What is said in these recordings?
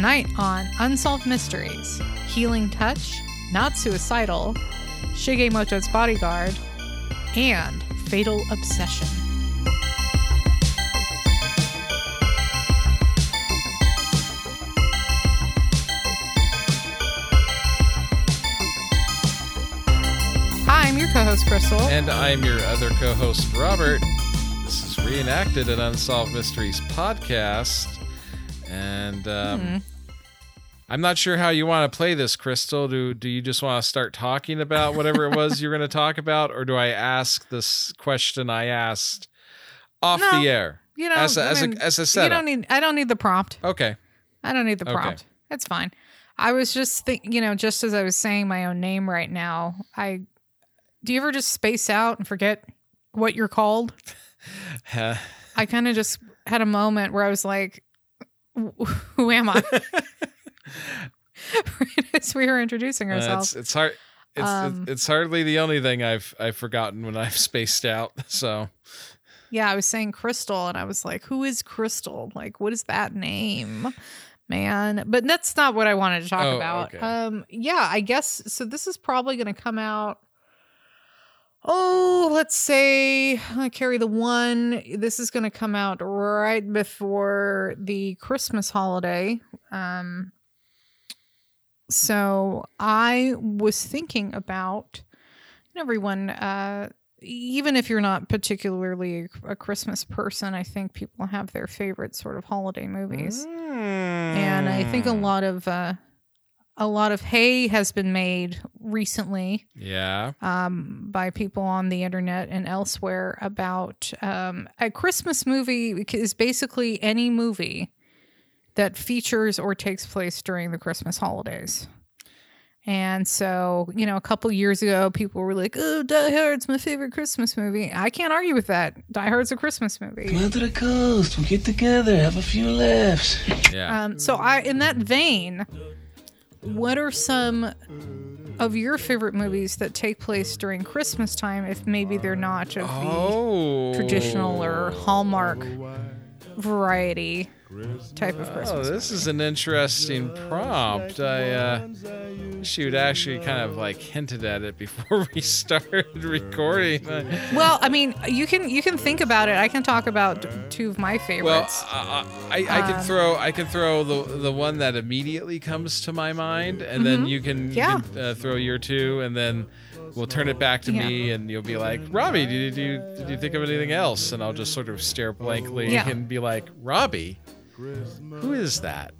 Tonight on Unsolved Mysteries, Healing Touch, Not Suicidal, Shigemoto's Bodyguard, and Fatal Obsession. Hi, I'm your co-host Crystal. And I'm your other co host, Robert. This is Reenacted an Unsolved Mysteries podcast. And um, Hmm. I'm not sure how you want to play this, Crystal. Do, do you just want to start talking about whatever it was you're going to talk about? Or do I ask this question I asked off No, the air? you know, as a, I as, mean, a, as a you setup. don't need. I don't need the prompt. okay. I don't need the Okay. prompt. It's fine. I was just think, you know, just as I was saying my own name right now, I do you ever just space out and forget what you're called? Uh, I kind of just had a moment where I was like, "Who am I?" right as we were introducing uh, ourselves. it's, it's hard. It's, Um, it's hardly the only thing I've I've forgotten when I've spaced out. So yeah, I was saying Crystal, and I was like, "Who is Crystal? Like, what is that name?" Man, but that's not what I wanted to talk Oh, about. okay. Um, yeah, I guess so. This is probably going to come out. Oh, let's say I carry the one. This is going to come out right before the Christmas holiday. Um, so I was thinking about everyone. Uh, even if you're not particularly a Christmas person, I think people have their favorite sort of holiday movies, and I think a Mm. lot of uh, a lot of hay has been made recently Yeah. um, by people on the internet and elsewhere about um, a Christmas movie is basically any movie that features or takes place during the Christmas holidays. And so, you know, a couple years ago, people were like, "Oh, Die Hard's my favorite Christmas movie." I can't argue with that. Die Hard's a Christmas movie. Come out to the coast. We'll get together, have a few laughs. Yeah. Um, so, I, in that vein, what are some of your favorite movies that take place during Christmas time, if maybe they're not of the oh. traditional or Hallmark variety type of Christmas. Oh, this is an interesting prompt. I uh, wish you'd actually kind of like hinted at it before we started recording. well, I mean, you can you can think about it. I can talk about two of my Well, favorites. uh, I, I can Uh, throw I can throw the the one that immediately comes to my mind, and then you can, you Mm-hmm. Can uh, throw your two, and then we'll turn it back to Yeah. me, and you'll be like, Robbie, did you did you think of anything else? And I'll just sort of stare blankly Yeah. and be like, Robbie, who is that?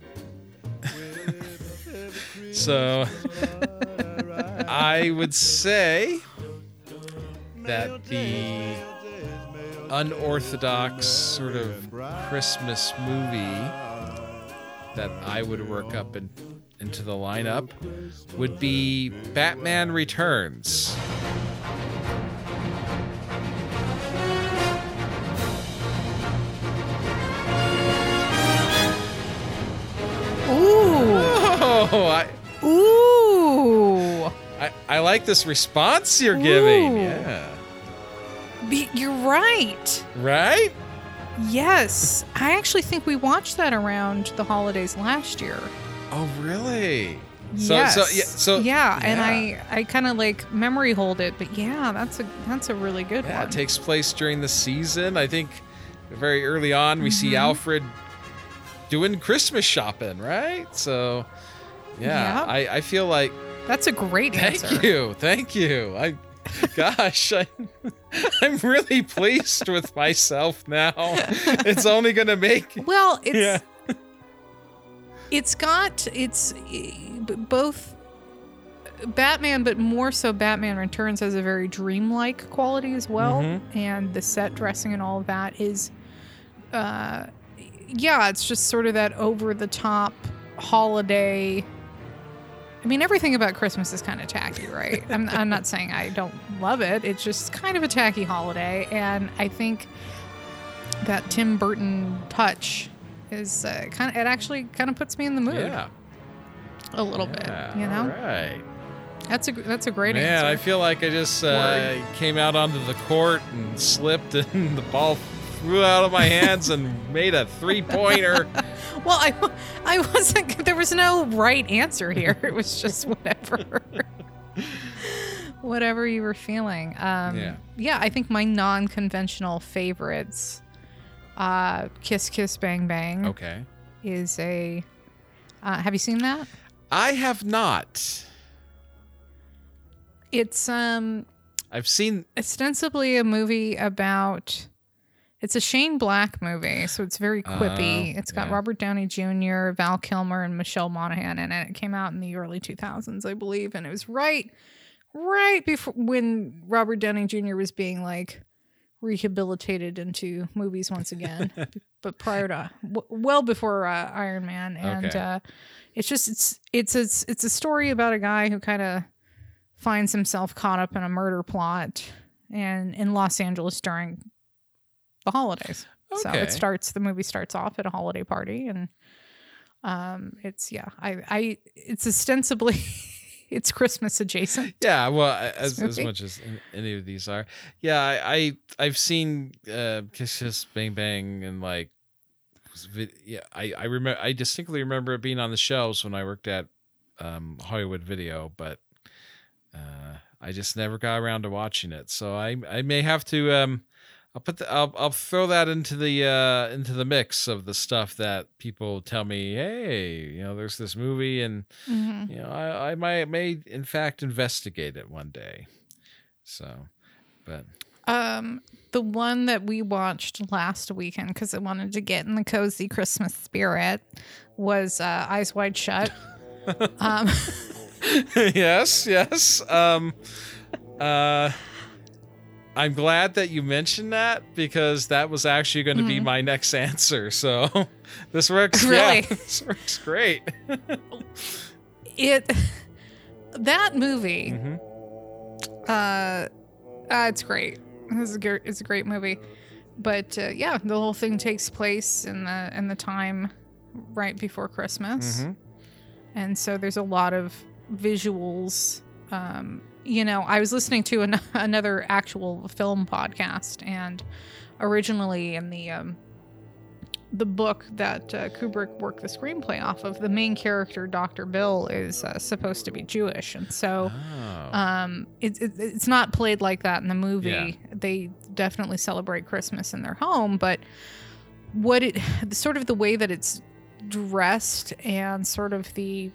so I would say that the unorthodox sort of Christmas movie that I would work up in, into the lineup would be Batman Returns. Ooh, Oh, I, ooh, I, I like this response you're giving. Ooh. Yeah. Be- you're right. Right? Yes, I actually think we watched that around the holidays last year. Oh, really? So, yes. so, yeah, so yeah, and. I I kind of like memory hold it, but yeah, that's a that's a really good Yeah, one. it takes place during the season. I think very early on we see Mhm. Alfred doing Christmas shopping, right? So yeah. I, I feel like that's a great thank answer. you, thank you. I gosh, I I'm really pleased with myself now. It's only gonna make Well, it's Yeah. It's got it's both Batman, but more so Batman Returns has a very dreamlike quality as well, Mhm. and the set dressing and all of that is, uh, yeah, it's just sort of that over the top holiday. I mean, everything about Christmas is kind of tacky, right? I'm, I'm not saying I don't love it. It's just kind of a tacky holiday. And I think that Tim Burton touch is uh, kind of, it actually kind of puts me in the mood yeah, a little yeah, bit, you know? right. That's a, that's a great Man, I feel like I just uh, came out onto the court and slipped, and the ball flew out of my hands and made a three pointer. Well, I, I wasn't. There was no right answer here. It was just whatever, whatever you were feeling. Um, Yeah. yeah. I think my non-conventional favorites, uh, "Kiss Kiss Bang Bang," Okay. is a. Uh, have you seen that? I have not. It's um I've seen. ostensibly a movie about it's a Shane Black movie, so it's very quippy. Oh, it's got yeah. Robert Downey Jr., Val Kilmer, and Michelle Monaghan in it. It came out in the early 2000s, I believe, and it was right, right before when Robert Downey Jr. was being like rehabilitated into movies once again, but prior to w- well before uh, Iron Man, and Okay. uh, it's just it's it's it's it's a story about a guy who kind of finds himself caught up in a murder plot and in Los Angeles during the holidays. So it starts the movie starts off at a holiday party and um it's yeah, I I it's ostensibly it's Christmas adjacent. Yeah, well, as, as much as any of these are, yeah, I, I I've seen uh, Kiss Kiss Bang Bang and like, yeah, I I remember I distinctly remember it being on the shelves when I worked at um, Hollywood Video, but uh, I just never got around to watching it. So I I may have to um, I'll put the I'll I'll throw that into the uh into the mix of the stuff that people tell me, hey, you know, there's this movie and Mhm. you know, I, I might may in fact investigate it one day. So, but Um the one that we watched last weekend cuz I wanted to get in the cozy Christmas spirit was uh Eyes Wide Shut. um yes, yes. Um, uh, I'm glad that you mentioned that because that was actually going to be Mhm. my next answer. So this works. Really? Yeah, this works great. it that movie hmm uh, uh it's great is a great it's a great movie but uh, yeah the whole thing takes place in the in the time right before christmas hmm and so there's a lot of visuals um you know i was listening to an- another actual film podcast and originally in the um the book that uh, kubrick worked the screenplay off of the main character dr bill is uh, supposed to be jewish and so Oh. um it, it, it's not played like that in the movie Yeah. they definitely celebrate christmas in their home but what it sort of the way that it's dressed and sort of the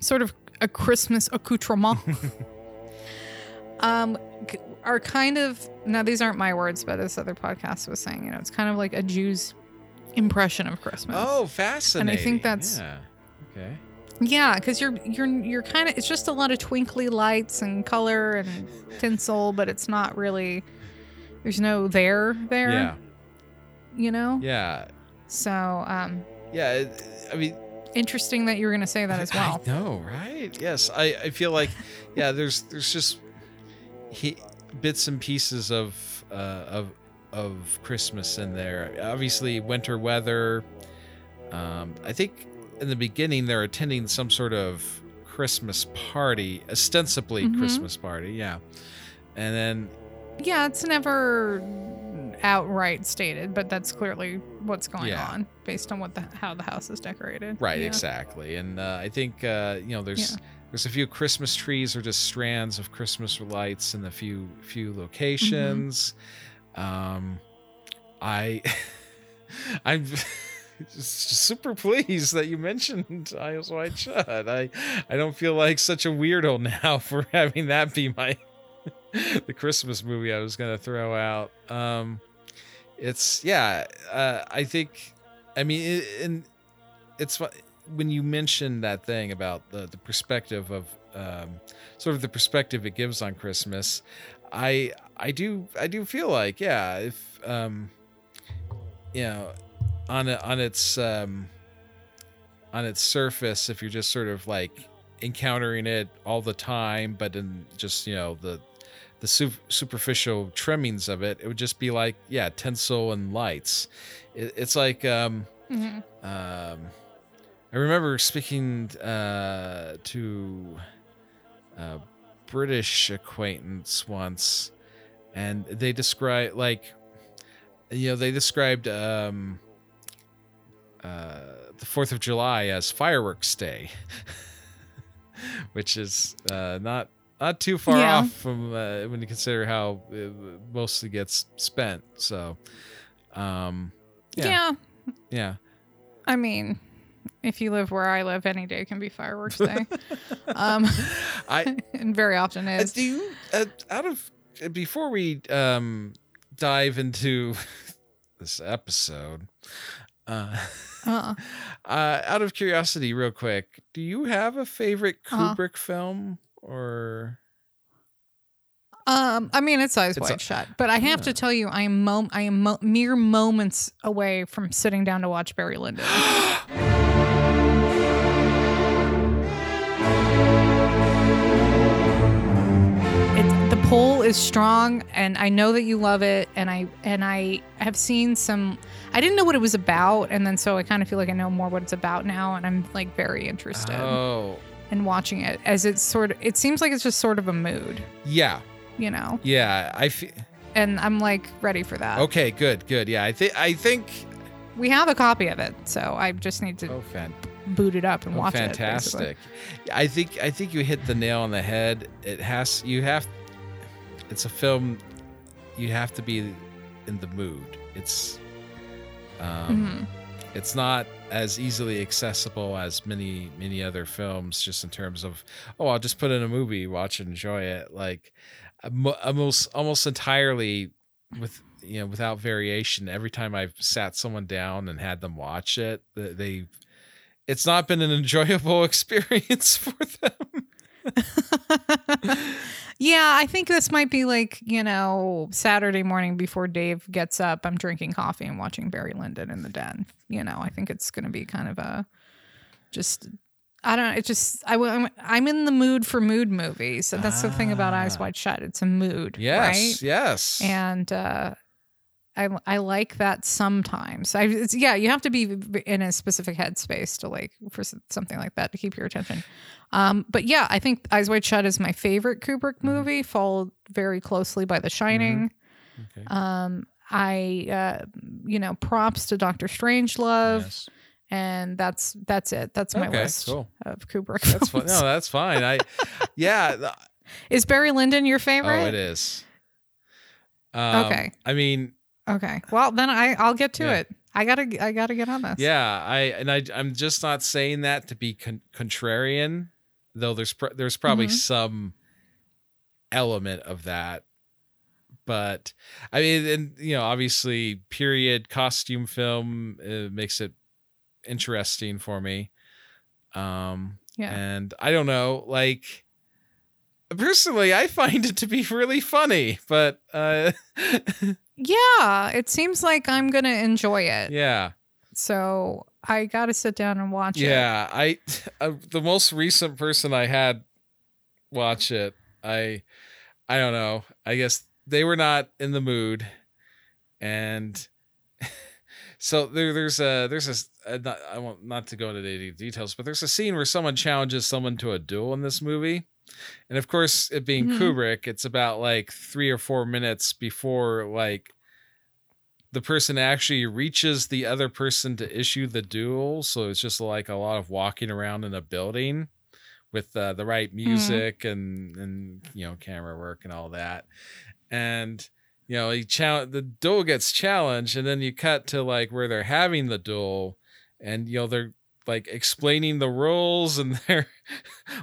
sort of a christmas accoutrement um are kind of now these aren't my words but this other podcast was saying you know it's kind of like a jew's impression of christmas oh, fascinating. And I think that's- yeah. Okay. yeah, because you're you're you're kind of it's just a lot of twinkly lights and color and tinsel, but it's not really there's no there there. Yeah. You know. Yeah. So um, Yeah. I mean, interesting that you were gonna say that as well. I know, right? Yes, I, I feel like, yeah, there's there's just he, bits and pieces of uh, of of Christmas in there. Obviously, winter weather. Um, I think in the beginning they're attending some sort of Christmas party, ostensibly Mhm. Christmas party, yeah. And then Yeah, it's never outright stated, but that's clearly what's going Yeah. on based on what the how the house is decorated. Right, Yeah. exactly. And uh, I think uh, you know there's there's a few Christmas trees or just strands of Christmas lights in a few few locations. Um, I I'm just super pleased that you mentioned Eyes Wide Shut. I I don't feel like such a weirdo now for having that be my the Christmas movie I was gonna throw out. Um, it's yeah. Uh, I think I mean it, and it's when you mentioned that thing about the the perspective of um, sort of the perspective it gives on Christmas. I I do I do feel like yeah if um, you know on a, on its um, on its surface if you're just sort of like encountering it all the time but in just you know the the su- superficial trimmings of it it would just be like yeah tinsel and lights it, it's like um Mhm. um, I remember speaking uh, to a British acquaintance once, and they describe like you know they described um uh the 4th of July as fireworks day which is uh not not too far Yeah. off from uh, when you consider how it mostly gets spent so um Yeah. yeah yeah I mean, if you live where I live, any day can be fireworks day. um, I and very often Uh, is. do you uh, out of uh, before we um dive into this episode uh, Uh, uh out of curiosity real quick do you have a favorite Uh-huh. kubrick film or um, I mean, it's eyes It's wide a- shut, but I have Yeah. to tell you, I am mo- I am mo- mere moments away from sitting down to watch Barry Lyndon. The pull is strong, and I know that you love it. And I and I have seen some. I didn't know what it was about, and then so I kind of feel like I know more what it's about now, and I'm like very interested oh in watching it. As it's sort of, it seems like it's just sort of a mood, yeah you know. yeah i feel And I'm like ready for that. okay good good yeah i think i think We have a copy of it, so I just need to oh fan boot it up and Oh, watch fantastic. it. fantastic I think I think you hit the nail on the head. It has you have it's a film you have to be in the mood. It's um Mhm. It's not as easily accessible as many many other films just in terms of oh I'll just put in a movie, watch it, enjoy it. Like almost almost entirely with you know without variation every time I've sat someone down and had them watch it th- they it's not been an enjoyable experience for them. yeah, I think this might be like, you know, Saturday morning before Dave gets up, I'm drinking coffee and watching Barry Lyndon in the den. You know, I think it's going to be kind of a just I don't know. It just I, am I'm in the mood for mood movies. So that's the thing about Eyes Ah. Wide Shut. It's a mood, Yes, right? yes. and uh, I I like that sometimes. I it's, yeah, you have to be in a specific headspace to like for something like that to keep your attention. Um, but yeah, I think Eyes Wide Shut is my favorite Kubrick Mm-hmm. movie, followed very closely by The Shining. Okay. Um, I uh, you know props to Doctor Strangelove, Yes. and that's that's it. That's my Okay, list cool. of Kubrick. That's fine. films. No, that's fine. I yeah. Is Barry Lyndon your favorite? Oh, it is. Um, Okay. I mean, Okay. Well, then I I'll get to Yeah. it. I gotta I gotta get on this. yeah. I and I I'm just not saying that to be con- contrarian, though. There's pr- there's probably Mhm. some element of that. But I mean, and you know, obviously, period costume film uh, makes it interesting for me. Um, Yeah. and I don't know, like personally, I find it to be really funny, but uh, Yeah, it seems like I'm gonna enjoy it. yeah, So I got to sit down and watch it. yeah. I uh, the most recent person I had watch it, I I don't know. I guess they were not in the mood, and so there there's a there's a, a not, I want not to go into any details, but there's a scene where someone challenges someone to a duel in this movie. And of course, it being Mhm. Kubrick, it's about like three or four minutes before like the person actually reaches the other person to issue the duel. So it's just like a lot of walking around in a building with uh, the right music and and you know camera work and all that. And you know, he chal- the duel gets challenged, and then you cut to like where they're having the duel, and you know they're like explaining the rules and they're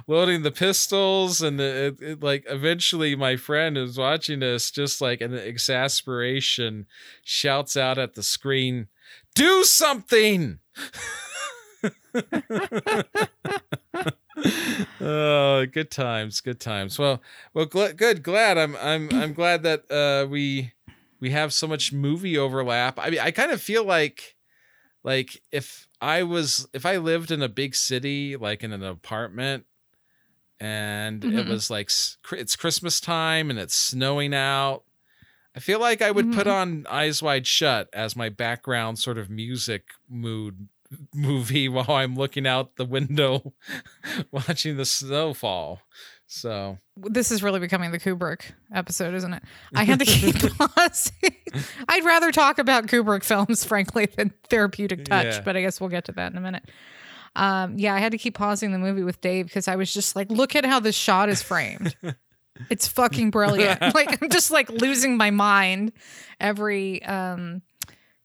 loading the pistols and it, it, like eventually my friend who's watching this just like in exasperation shouts out at the screen do something! Oh good times good times. Well well gl- good glad. I'm i'm i'm glad that uh we we have so much movie overlap. I mean i kind of feel like like if i was if i lived in a big city like in an apartment and it Mhm. was like it's christmas time and it's snowing out i feel like i would put Mhm. on eyes wide shut as my background sort of music mood movie while i'm looking out the window watching the snow fall So This is really becoming the Kubrick episode, isn't it? I had to keep pausing. I'd rather talk about Kubrick films, frankly, than therapeutic touch, Yeah. but I guess we'll get to that in a minute. Um, yeah, I had to keep pausing the movie with Dave because I was just like, look at how this shot is framed. it's fucking brilliant. like I'm just like losing my mind every um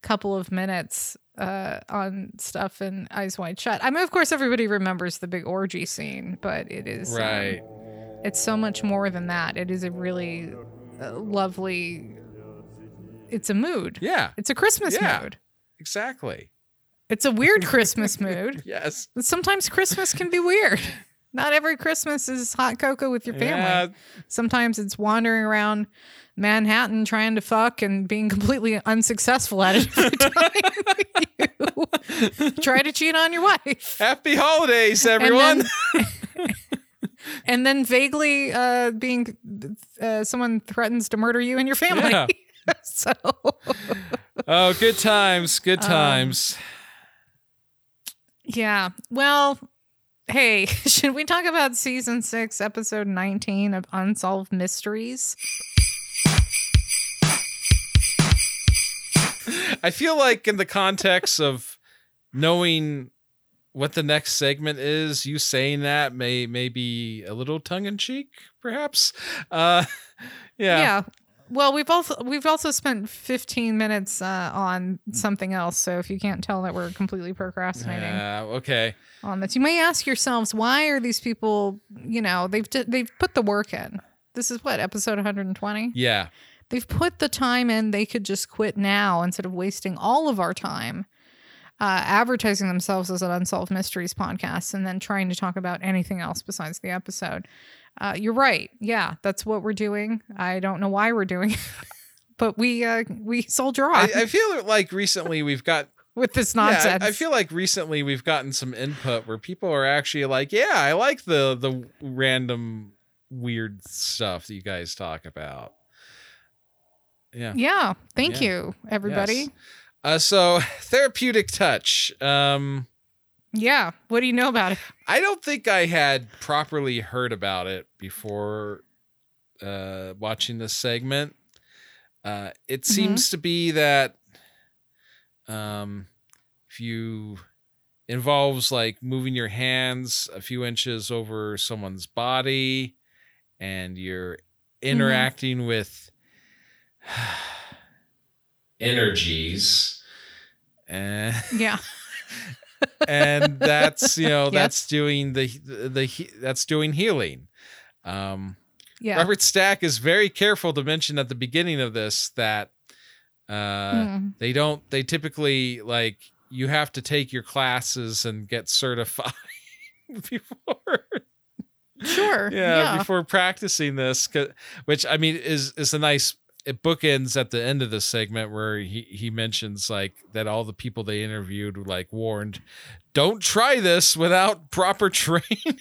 couple of minutes uh on stuff in Eyes Wide Shut. I mean, of course everybody remembers the big orgy scene, but it is um, right. It's so much more than that. It is a really uh, lovely. It's a mood. Yeah, It's a Christmas Yeah. mood. exactly. It's a weird Christmas mood. Yes. Sometimes Christmas can be weird. Not every Christmas is hot cocoa with your family. Yeah, Sometimes it's wandering around Manhattan trying to fuck and being completely unsuccessful at it you try to cheat on your wife. happy holidays, everyone. And then vaguely uh, being uh, someone threatens to murder you and your family. Yeah. so oh, good times. Good Um, times. yeah, well, hey, should we talk about season six, episode nineteen of Unsolved Mysteries? I feel like in the context of knowing what the next segment is, you saying that may may be a little tongue in cheek, perhaps. Uh, yeah. Well, we've also we've also spent 15 minutes uh, on something else. So if you can't tell that we're completely procrastinating Uh, okay. on this, you may ask yourselves, why are these people? You know, they've they've put the work in. This is what episode 120. Yeah. They've put the time in. They could just quit now instead of wasting all of our time uh, advertising themselves as an unsolved mysteries podcast and then trying to talk about anything else besides the episode. Uh, you're right. Yeah, that's what we're doing. I don't know why we're doing it, but we uh, we soldier on I, I feel like recently we've got with this Yeah, I- nonsense. I, feel like recently we've gotten some input where people are actually like, "Yeah, I like the the random weird stuff that you guys talk about." Yeah. yeah. Thank Yeah. you, everybody. Yes. Uh, so therapeutic touch. Um, Yeah. What do you know about it? I don't think I had properly heard about it before uh, watching this segment. Uh, it Mm-hmm. seems to be that um, if you involves like moving your hands a few inches over someone's body and you're Mm-hmm. interacting with energies and Yeah. and that's you know Yes. that's doing the the he- that's doing healing um Yeah. robert stack is very careful to mention at the beginning of this that uh Mm. they don't they typically like you have to take your classes and get certified before Sure. yeah, Yeah. before practicing this which i mean is is a nice it bookends at the end of the segment where he he mentions like that all the people they interviewed were like warned don't try this without proper training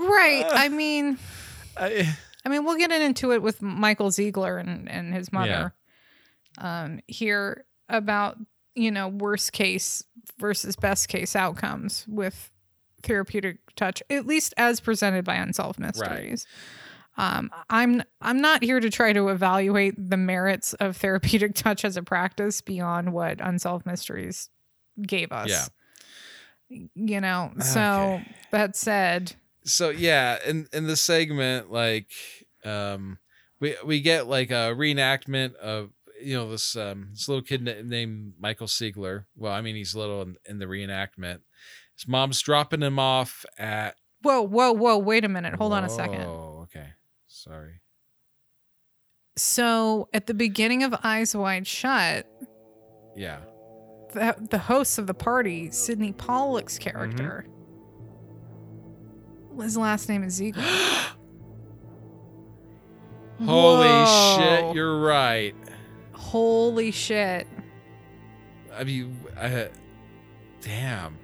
Right. Uh, I mean, I, I mean, we'll get into it with Michael Ziegler and, and his mother um, here about, you know, worst case versus best case outcomes with therapeutic touch, at least as presented by Unsolved Mysteries. Um, I'm I'm not here to try to evaluate the merits of therapeutic touch as a practice beyond what Unsolved Mysteries gave us. Yeah. You know, so Okay. that said, so yeah in in the segment like um we we get like a reenactment of you know this um this little kid na- named michael Ziegler well i mean he's little in, in the reenactment his mom's dropping him off at whoa, whoa, whoa, wait a minute. Hold on a second. Sorry So at the beginning of Eyes Wide Shut, yeah the, the host of the party, Sydney Pollack's character, his last name is Ziegler. holy Whoa. shit you're right Holy shit. i mean uh, damn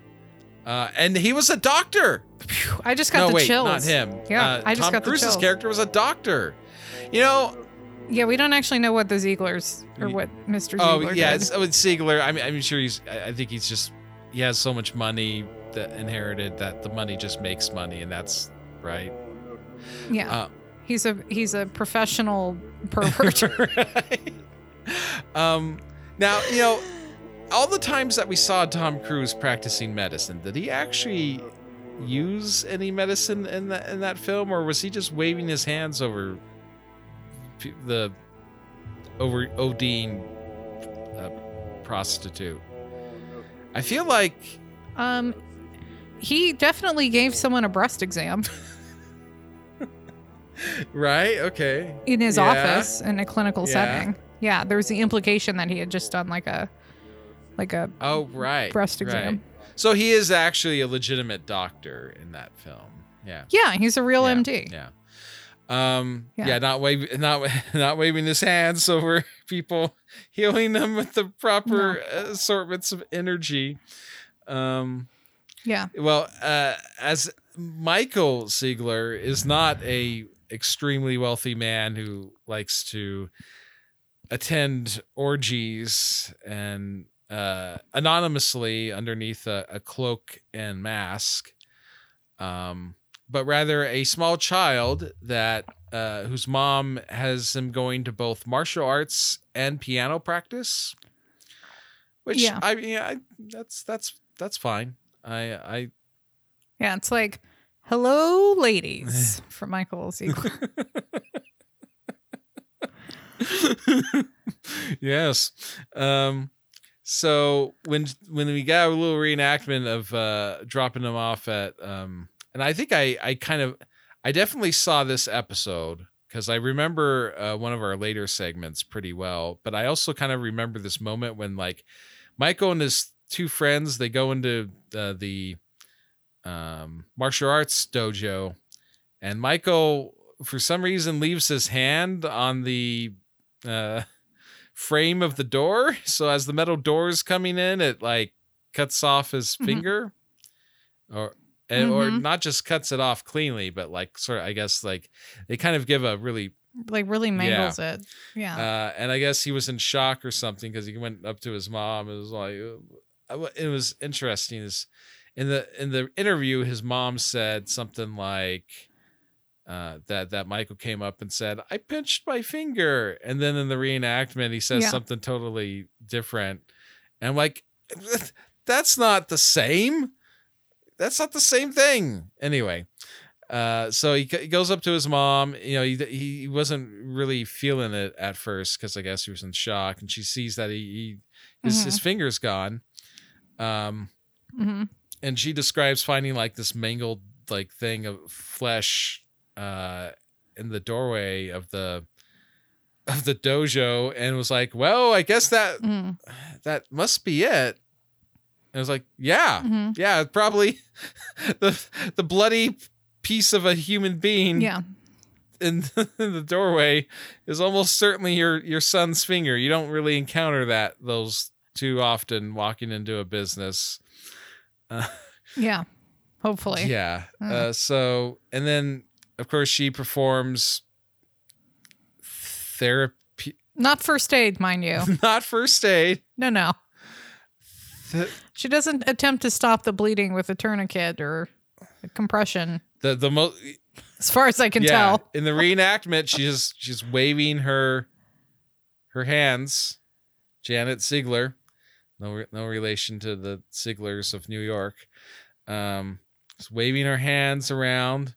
uh and he was a doctor Phew, I just got no the wait chills. not him Yeah, uh, I just tom got the cruise's chills. character was a doctor you know Yeah, we don't actually know what the Zieglers or what Mr. Oh Ziegler yeah, did. it's, oh, it's Ziegler. I mean, I'm sure he's. I I think he's just. He has so much money that inherited that the money just makes money and that's right. Yeah. Uh, he's a he's a professional pervert. right? Um, now you know all the times that we saw Tom Cruise practicing medicine. Did he actually use any medicine in that in that film, or was he just waving his hands over the over ODing uh, prostitute? I feel like um he definitely gave someone a breast exam right. Okay. in his Yeah. office in a clinical Yeah. setting. Yeah, there was the implication that he had just done like a like a Oh, right. breast exam. right. So he is actually a legitimate doctor in that film. Yeah. Yeah, he's a real yeah, MD. Yeah. Um. Yeah. Yeah. not waving, not not waving his hands over people, healing them with the proper assortments of energy. Um. Yeah. Well, uh, as Michael Ziegler is not a extremely wealthy man who likes to attend orgies and uh, anonymously underneath a, a cloak and mask, um, but rather a small child that uh, whose mom has him going to both martial arts and piano practice. Which Yeah. I mean, I, that's that's that's fine. I I Yeah, it's like hello ladies for Michael Ziegler. yes. Um so when when we got a little reenactment of uh dropping them off at um and I think I I kind of I definitely saw this episode because I remember uh, one of our later segments pretty well, but I also kind of remember this moment when like Michael and his two friends they go into uh, the um martial arts dojo and Michael for some reason leaves his hand on the uh frame of the door so as the metal doors coming in it like cuts off his Mhm. finger or and, or Mhm. not just cuts it off cleanly but like sort of i guess like they kind of give a really like really mangles it. Yeah. uh and i guess he was in shock or something because he went up to his mom and was like uh, it was interesting is in the in the interview his mom said something like uh, that that Michael came up and said, "I pinched my finger," and then in the reenactment he says Yeah. something totally different, and I'm like, "That's not the same. That's not the same thing." Anyway, uh, so he, he goes up to his mom. You know, he he wasn't really feeling it at first because I guess he was in shock, and she sees that he, he his his finger's gone. Um, hmm and she describes finding like this mangled like thing of flesh uh in the doorway of the of the dojo and was like well i guess that hmm that must be it and i was like yeah hmm yeah probably the the bloody piece of a human being Yeah. in, in the doorway is almost certainly your your son's finger you don't really encounter that those too often walking into a business uh, Yeah. Hopefully. yeah. Mm. Uh, so, and then of course she performs therapy, Not first aid, mind you. not first aid. No, no. The She doesn't attempt to stop the bleeding with a tourniquet or a compression, the, the most as far as I can yeah. tell. In the reenactment, she's she's waving her her hands. Janet Ziegler, no no relation to the Zieglers of New York. Um, is waving her hands around,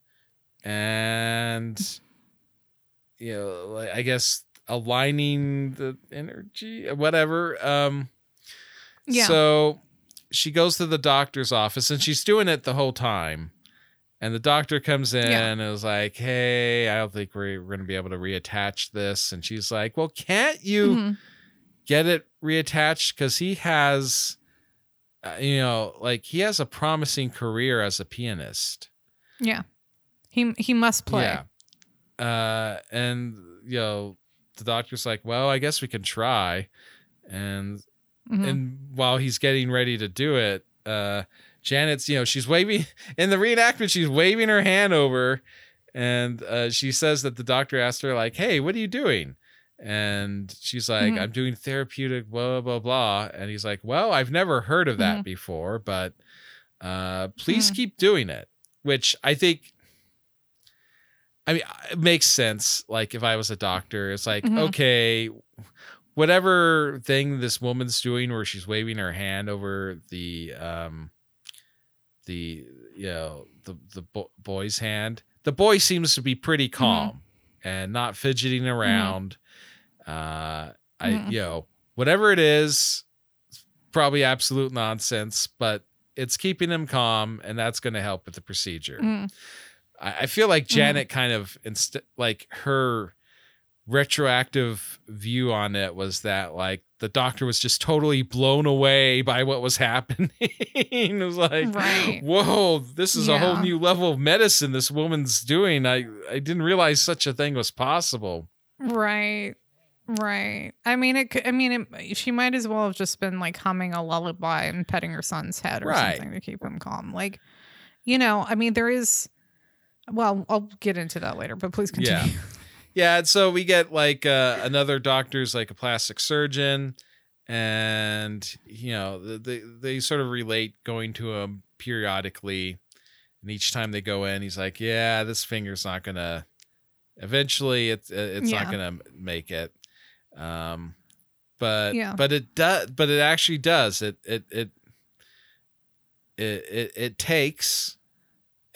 and you know, like, I guess aligning the energy, whatever. Um, Yeah. So she goes to the doctor's office, and she's doing it the whole time. And the doctor comes in Yeah. and is like, "Hey, I don't think we're, we're going to be able to reattach this." And she's like, "Well, can't you?" Mhm. get it reattached because he has uh, you know like he has a promising career as a pianist Yeah. He he must play. yeah uh and you know the doctor's like well i guess we can try and Mhm. and while he's getting ready to do it uh janet's you know she's waving in the reenactment she's waving her hand over and uh she says that the doctor asked her like hey what are you doing and she's like Mhm. i'm doing therapeutic blah blah blah blah and he's like well i've never heard of that Mhm. before but Uh, please Mhm. keep doing it. Which I think. I mean, it makes sense. Like if I was a doctor, it's like Mhm. okay, whatever thing this woman's doing, where she's waving her hand over the um, the you know the the bo- boy's hand. The boy seems to be pretty calm and not fidgeting around. Uh, I Mhm. you know whatever it is, probably absolute nonsense, but it's keeping him calm, and that's going to help with the procedure. I, I feel like Mhm. Janet kind of inst- like her retroactive view on it was that like the doctor was just totally blown away by what was happening. it was like, Right. whoa, this is a whole new level of medicine this woman's doing. I I didn't realize such a thing was possible. Right. Right. I mean, it. could- I mean, it, she might as well have just been like humming a lullaby and petting her son's head or Right. something to keep him calm. Like, you know, I mean, there is. Well, I'll get into that later, but please continue. Yeah. Yeah, and so we get like uh, another doctor's like a plastic surgeon, and you know they they sort of relate going to him periodically, and each time they go in, he's like, "Yeah, this finger's not gonna. Eventually, it's it's not gonna make it." Um, but Yeah. but it does. But it actually does. It it it it it, it takes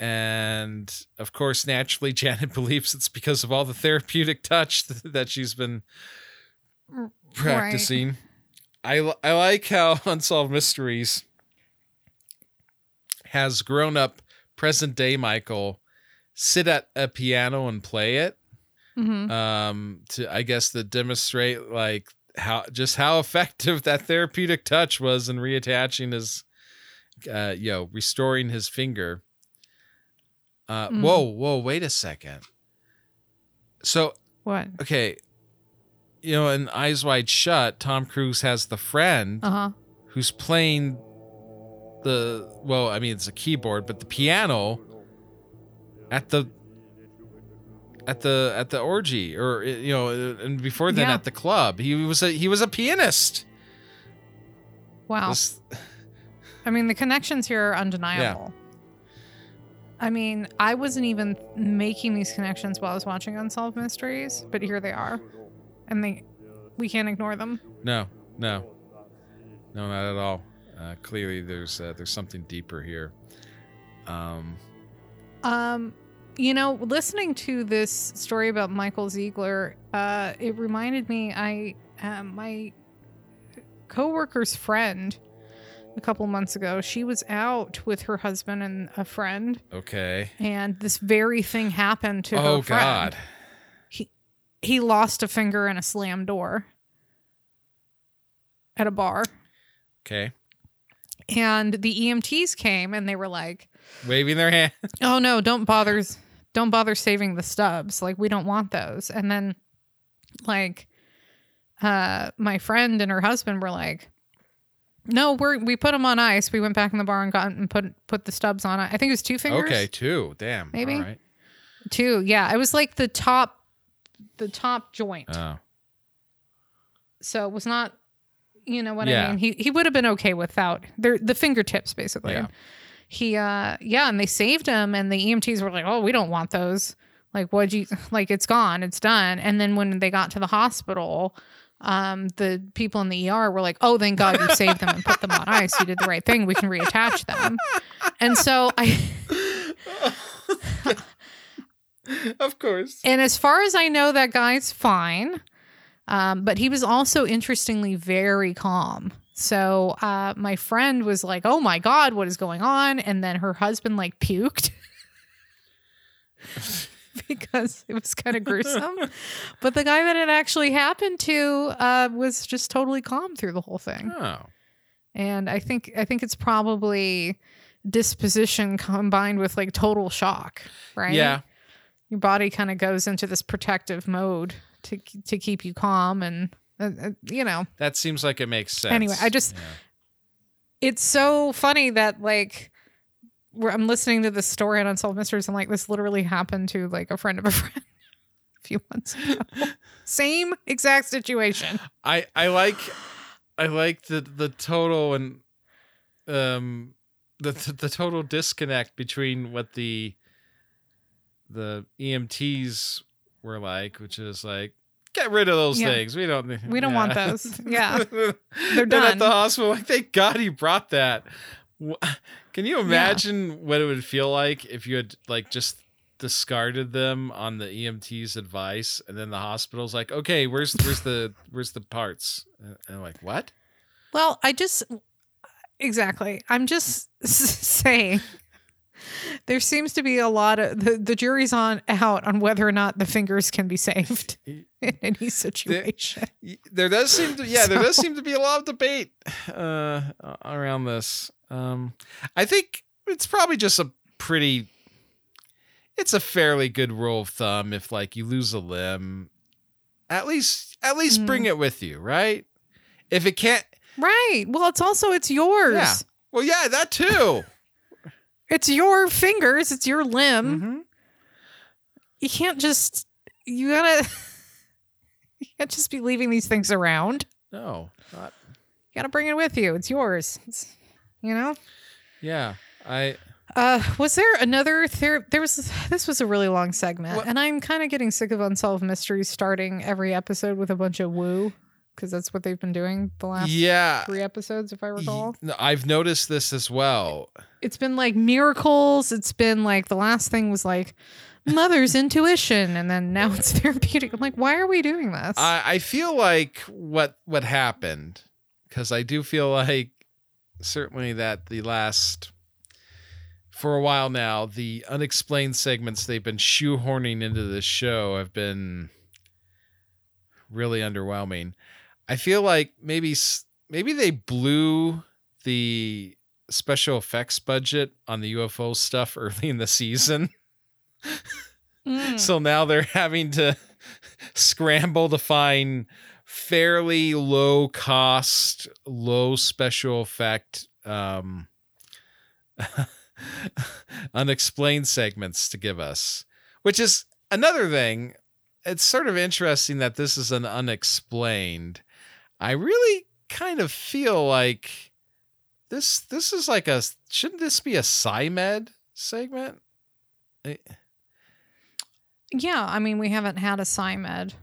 and of course naturally janet believes it's because of all the therapeutic touch th- that she's been practicing. I, li- I like how unsolved mysteries has grown up present day michael sit at a piano and play it. Hmm um to i guess to demonstrate like how just how effective that therapeutic touch was in reattaching his uh you know restoring his finger uh Mm. whoa whoa wait a second so What? okay you know in eyes wide shut tom cruise has the friend Uh huh. who's playing the well i mean it's a keyboard but the piano at the at the at the orgy or you know and before then Yeah. at the club he was a he was a pianist Wow. This- I mean, the connections here are undeniable. I mean, I wasn't even making these connections while I was watching Unsolved Mysteries, but here they are, and they we can't ignore them. no no. No not at all. Uh, clearly there's uh, there's something deeper here. Um Um, you know, listening to this story about Michael Ziegler, uh, it reminded me I um, my coworker's friend a couple months ago. She was out with her husband and a friend, okay. And this very thing happened to oh her friend. Oh God. He he lost a finger in a slam door at a bar, okay. And the EMTs came and they were like, waving their hand. Oh no don't bother don't bother saving the stubs. Like we don't want those. And then like uh my friend and her husband were like no we're we put them on ice. We went back in the bar and got and put put the stubs on it i think it was two fingers. Okay two. Damn. Maybe. all right. Two yeah. It was like the top the top joint. Oh. So it was not you know what Yeah. i mean? He he would have been okay without their the fingertips basically. Yeah. he uh yeah and they saved him and the emts were like oh we don't want those. Like what'd you like it's gone. It's done. And then when they got to the hospital um the people in the er were like oh thank god you saved them and put them on ice. You did the right thing. We can reattach them. And so i of course. And as far as i know that guy's fine um, but he was also interestingly very calm. So uh, my friend was like oh my god what is going on? And then her husband like puked because it was kind of gruesome. But the guy that it actually happened to uh, was just totally calm through the whole thing. Oh. And i think i think it's probably disposition combined with like total shock right? Yeah. Your body kind of goes into this protective mode to to keep you calm and uh, uh, you know. That seems like it makes sense. Anyway, I just- Yeah. it's so funny that like where I'm listening to this story on Unsolved Mysteries and like this literally happened to like a friend of a friend a few months ago. Same exact situation. I I like I like the the total and um the, the the total disconnect between what the the EMTs were like, which is like, get rid of those Yeah. things. We don't. We don't want those. Yeah. They're Then at the hospital, like, thank God he brought that. Can you imagine what it would feel like if you had like just discarded them on the EMT's advice, and then the hospital's like, okay, where's where's the where's the parts? And I'm like, what? Well, I just exactly. I'm just saying there seems to be a lot of the, the jury's on out on whether or not the fingers can be saved in any situation. Y- There does seem to, yeah, there does seem to be a lot of debate uh, around this. Um, I think it's probably just a pretty, it's a fairly good rule of thumb. If like you lose a limb, at least at least Mm. bring it with you, right? If it can't, Right. Well, it's also it's yours. Yeah. well, yeah, that too. It's your fingers, it's your limb. Mhm. You can't just you gotta you can't just be leaving these things around. No, not, You gotta bring it with you. It's yours. It's, you know? yeah. I Uh, was there another there? There was this was a really long segment, What- and I'm kind of getting sick of unsolved mysteries starting every episode with a bunch of woo because that's what they've been doing the last yeah. three episodes, if I recall. I've noticed this as well. It's been like miracles. It's been like the last thing was like mother's intuition, and then now it's therapeutic. I'm like, why are we doing this? I, I feel like what what happened because I do feel like certainly that the last for a while now the unexplained segments they've been shoehorning into this show have been really underwhelming. I feel like maybe maybe they blew the special effects budget on the UFO stuff early in the season. Mm. So now they're having to scramble to find fairly low cost, low special effect, um, unexplained segments to give us, which is another thing. It's sort of interesting that this is an unexplained. I really kind of feel like this this is like a shouldn't this be a SciMed segment? Eh, yeah, I mean, we haven't had a SciMed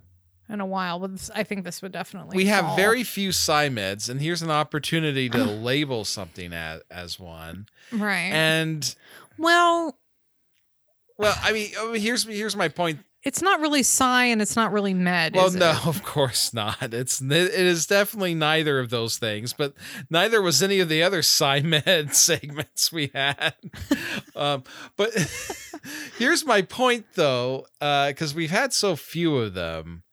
in a while, but this, I think this would definitely. we have very few SciMeds, and here's an opportunity to label something as, as one. right. And well, well, I mean, oh, here's here's my point. it's not really Sci and it's not really Med. Well, no, it? of course not. It's it is definitely neither of those things, but neither was any of the other SciMed segments we had. um, but here's my point, though, because we've had so few of them.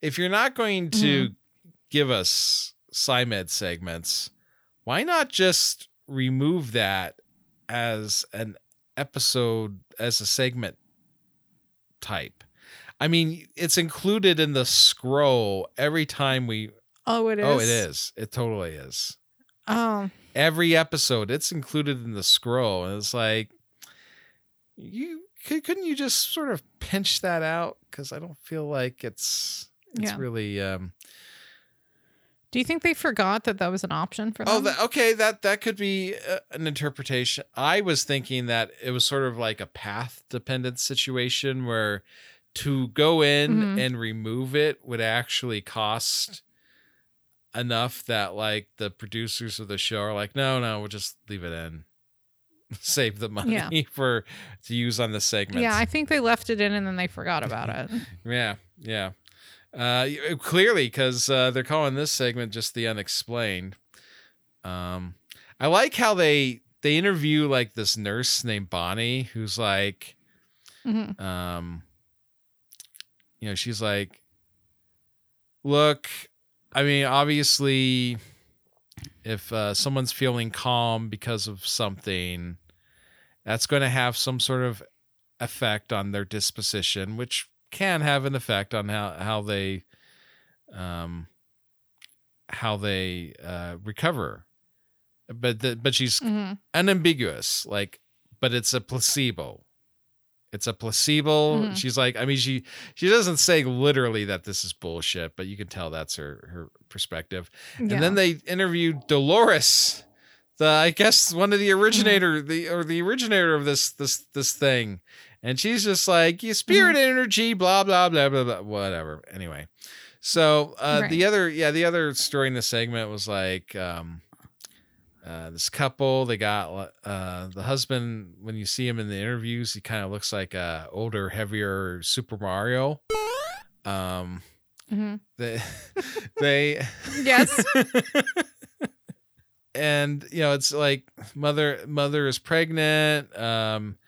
If you're not going to mm-hmm. give us SciMed segments, why not just remove that as an episode as a segment type? I mean, it's included in the scroll every time we. Oh, it is. Oh, it is. It totally is. Oh, Every episode, it's included in the scroll, and it's like, you could, couldn't you just sort of pinch that out? Because I don't feel like it's it's Yeah. really. um do you think they forgot that that was an option for them? Oh, that, okay. That that could be uh, an interpretation. I was thinking that it was sort of like a path dependent situation where to go in Mhm. and remove it would actually cost enough that like the producers of the show are like, no, no, we'll just leave it in, save the money Yeah. for to use on the segment. yeah, I think they left it in and then they forgot about it. Yeah, yeah. Uh, clearly, because uh, they're calling this segment just the unexplained. Um, I like how they they interview like this nurse named Bonnie, who's like, Mhm. um, you know, she's like, look, I mean, obviously, if uh, someone's feeling calm because of something, that's going to have some sort of effect on their disposition, which can have an effect on how how they um how they uh recover but the, but she's Mhm. unambiguous like but it's a placebo it's a placebo Mhm. she's like i mean she she doesn't say literally that this is bullshit but you can tell that's her her perspective Yeah. and then they interviewed dolores the I guess one of the originator the or the originator of this this this thing, and she's just like you spirit energy, blah blah blah blah blah, whatever. Anyway, so uh, the other yeah the other story in the segment was like um, uh, this couple they got uh, the husband when you see him in the interviews he kind of looks like a older heavier Super Mario. Um, Mhm. they they Yes. and you know it's like mother mother is pregnant um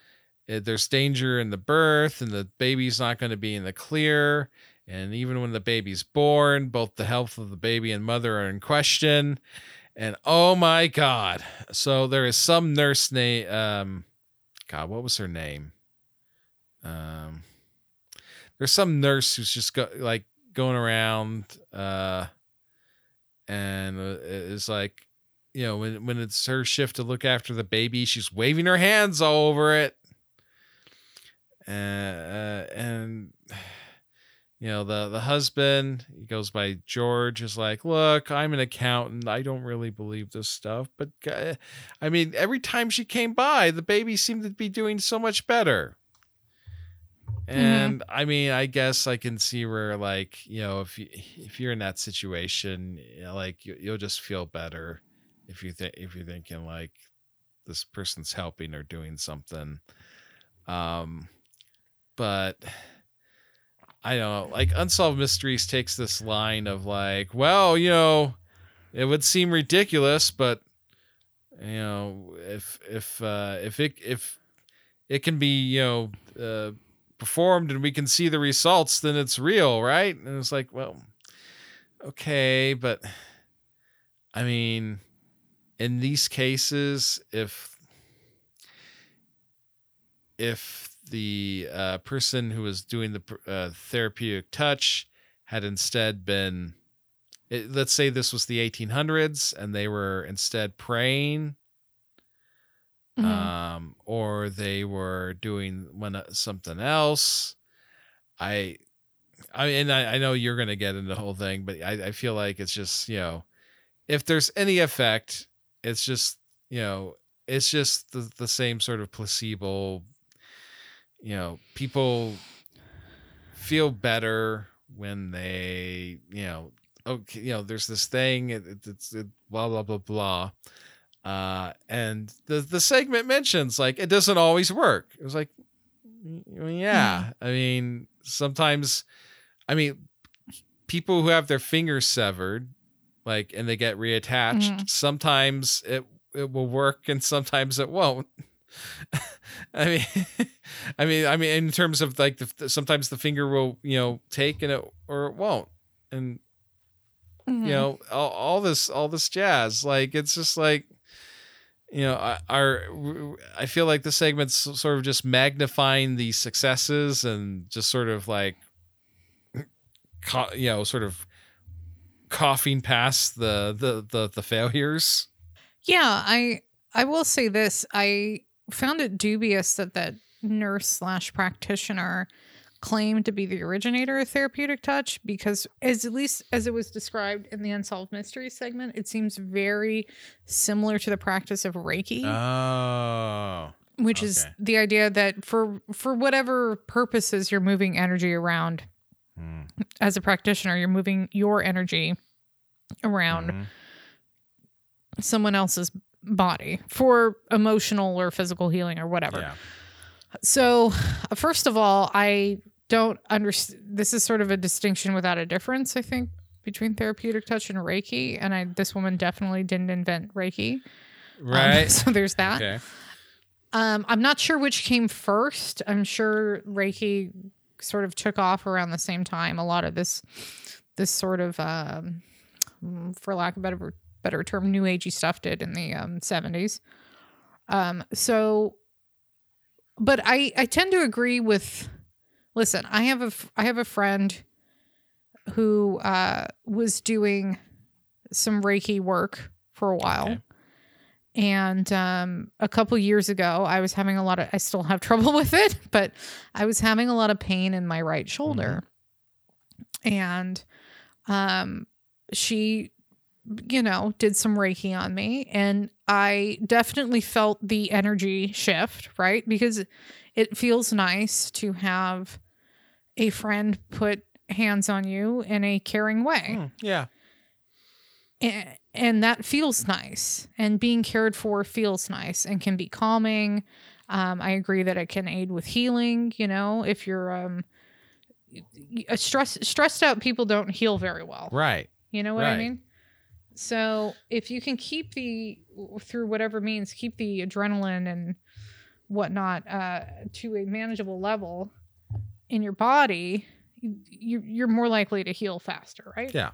there's danger in the birth and the baby's not going to be in the clear. And even when the baby's born both the health of the baby and mother are in question. And oh my god. So there is some nurse name um god what was her name? Um there's some nurse who's just go, like going around uh and uh, is like you know when when it's her shift to look after the baby she's waving her hands all over it uh, uh, and you know the the husband he goes by george is like look i'm an accountant. I don't really believe this stuff but uh, i mean every time she came by the baby seemed to be doing so much better. And I mean, I guess I can see where, like, you know, if you if you're in that situation, you know, like you, you'll just feel better if you think if you're thinking like this person's helping or doing something. Um, but I don't know. Like Unsolved Mysteries takes this line of like, well, you know, it would seem ridiculous, but you know, if if uh, if it if it can be you know. Uh, performed and we can see the results, then it's real, right? And it's like, well, okay, but I mean, in these cases, if if the uh, person who was doing the uh, therapeutic touch had instead been, it, let's say this was the 1800s, and they were instead praying Mhm. um, or they were doing one uh, something else. I, I and I, I know you're gonna get into the whole thing, but I, I feel like it's just you know, if there's any effect, it's just you know, it's just the the same sort of placebo. You know, people feel better when they you know okay you know there's this thing it, it, it's it, blah blah blah blah. Uh and the the segment mentions like it doesn't always work. It was like mm, yeah i mean sometimes i mean people who have their fingers severed like and they get reattached Mhm. sometimes it it will work and sometimes it won't i mean i mean i mean in terms of like the, sometimes the finger will you know take and it or it won't and Mhm. you know all, all this all this jazz like it's just like you know I- our i feel like the segment's sort of just magnifying the successes and just sort of like you know sort of coughing past the the the, the failures Yeah, I I will say this. I found it dubious that that nurse slash practitioner claimed to be the originator of therapeutic touch because as at least as it was described in the unsolved mysteries segment, it seems very similar to the practice of Reiki. oh which is the idea that for for whatever purposes you're moving energy around Hmm. as a practitioner you're moving your energy around Mhm. someone else's body for emotional or physical healing or whatever. Yeah. So first of all i don't understand this is sort of a distinction without a difference i think between therapeutic touch and reiki and i this woman definitely didn't invent reiki. Um, right. so there's that. Okay. Um, I'm not sure which came first. I'm sure Reiki sort of took off around the same time. A lot of this, this sort of, um, for lack of a better better term, new agey stuff did in the um, 70s. Um, so, but I I tend to agree with. Listen, I have a, I have a friend who uh, was doing some Reiki work for a while. Okay. And um, a couple years ago, I was having a lot of, I still have trouble with it, but I was having a lot of pain in my right shoulder. And um, she you know, did some Reiki on me. And I definitely felt the energy shift, right? Because it feels nice to have a friend put hands on you in a caring way. Hmm, yeah. And, and that feels nice. And being cared for feels nice and can be calming. Um, I agree that it can aid with healing, you know, if you're um, a stress stressed out people don't heal very well. Right. You know what I mean? So if you can keep the through whatever means, keep the adrenaline and whatnot uh, to a manageable level in your body, you you're more likely to heal faster, right? Yeah.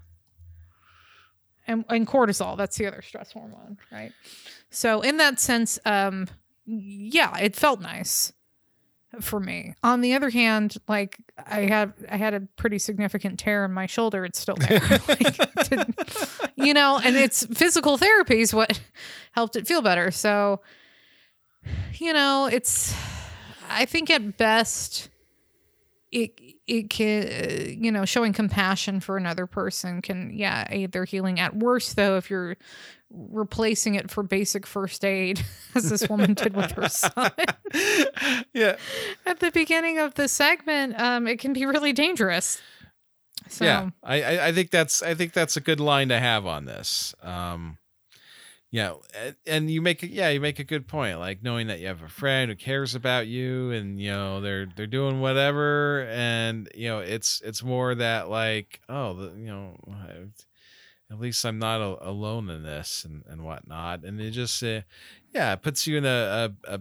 And and cortisol, that's the other stress hormone, right? So in that sense, um, yeah, it felt nice for me. On the other hand, like I had I had a pretty significant tear in my shoulder. It's still there. Like, you know, and it's physical therapy is what helped it feel better. So, you know, it's I think at best it it can uh, you know showing compassion for another person can yeah aid their healing at worst though if you're replacing it for basic first aid as this woman did with her son yeah. at the beginning of the segment um it can be really dangerous so yeah. I, I I think that's I think that's a good line to have on this. Um yeah, and, you make yeah, you make a good point like knowing that you have a friend who cares about you and you know they're they're doing whatever and you know it's it's more that like oh, the, you know at least I'm not a, alone in this and, and whatnot. And it just, uh, yeah, it puts you in a, a, a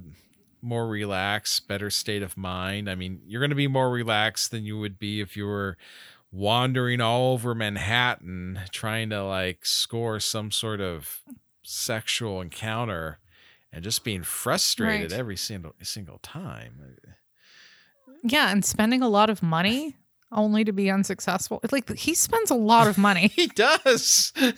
more relaxed, better state of mind. I mean, you're going to be more relaxed than you would be if you were wandering all over Manhattan trying to like score some sort of sexual encounter and just being frustrated Right. every single single time. yeah and spending a lot of money only to be unsuccessful it's like he spends a lot of money He does. now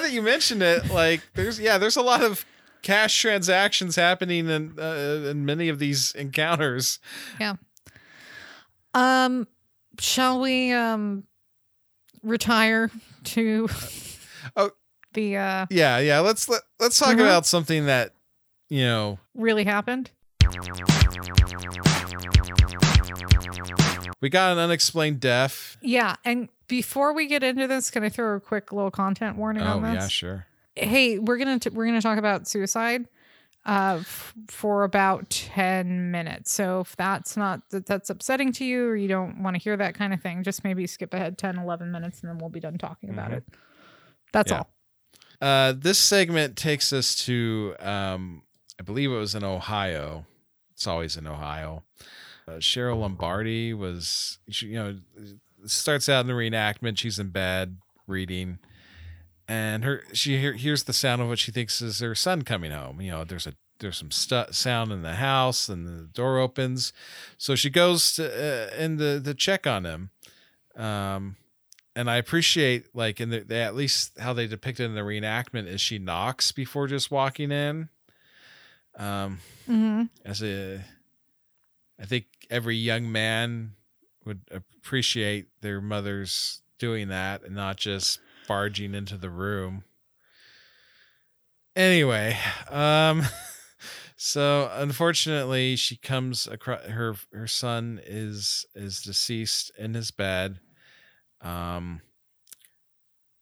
that you mention it, like there's yeah, there's a lot of cash transactions happening in uh, in many of these encounters. Yeah. Um shall we um retire to Oh. The uh Yeah, yeah. Let's let, let's talk Mhm. about something that you know really happened we got an unexplained death. yeah and before we get into this can i throw a quick little content warning Oh on this yeah, sure. hey we're gonna t- we're gonna talk about suicide uh f- for about 10 minutes so if that's not that that's upsetting to you or you don't want to hear that kind of thing just maybe skip ahead 10 11 minutes and then we'll be done talking about Mhm. it that's Yeah. all Uh, this segment takes us to, um, I believe it was in Ohio. It's always in Ohio. Uh, Cheryl Lombardi was, she, you know, starts out in the reenactment. She's in bed reading, and her she hear, hears the sound of what she thinks is her son coming home. You know, there's a there's some stu- sound in the house, and the door opens, so she goes to uh, in the the check on him. Um, and I appreciate like in the they, at least how they depict it in the reenactment is she knocks before just walking in. Um, mm-hmm. as a, I think every young man would appreciate their mothers doing that and not just barging into the room. Anyway, um, so unfortunately, she comes across her her son is is deceased in his bed um,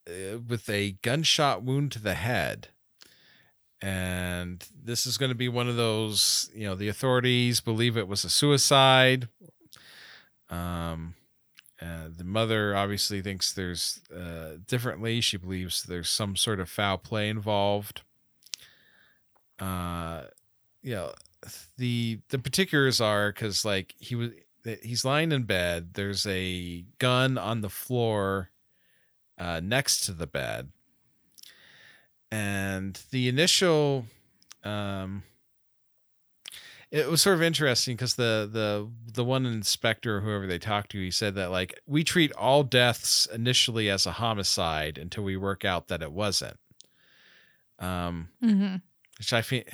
uh, with a gunshot wound to the head. And this is going to be one of those, you know, the authorities believe it was a suicide. Um, uh, the mother obviously thinks there's uh, differently. She believes there's some sort of foul play involved. Uh, you know, the the particulars are because like he was he's lying in bed. There's a gun on the floor uh, next to the bed, and the initial, um, it was sort of interesting because the the the one inspector, or whoever they talked to, he said that like we treat all deaths initially as a homicide until we work out that it wasn't. Um, Mm-hmm. which I feel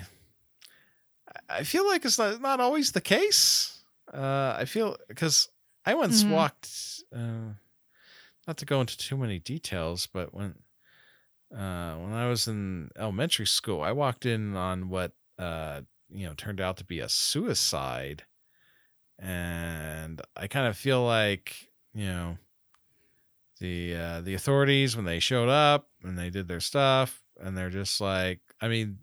I feel like it's not not always the case. Uh, I feel because I once Mhm. walked, uh, not to go into too many details, but when uh, when I was in elementary school, I walked in on what uh, you know turned out to be a suicide, and I kind of feel like you know the uh, the authorities when they showed up and they did their stuff, and they're just like, I mean,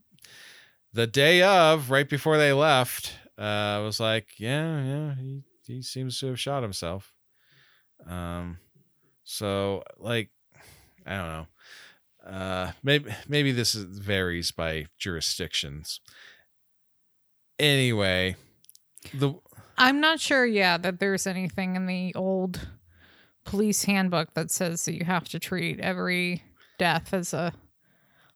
the day of, right before they left, uh, was like, yeah, yeah, he he seems to have shot himself. Um, so like, I don't know. Uh, maybe maybe this is, varies by jurisdictions. Anyway, the I'm not sure, yeah, that there's anything in the old police handbook that says that you have to treat every death as a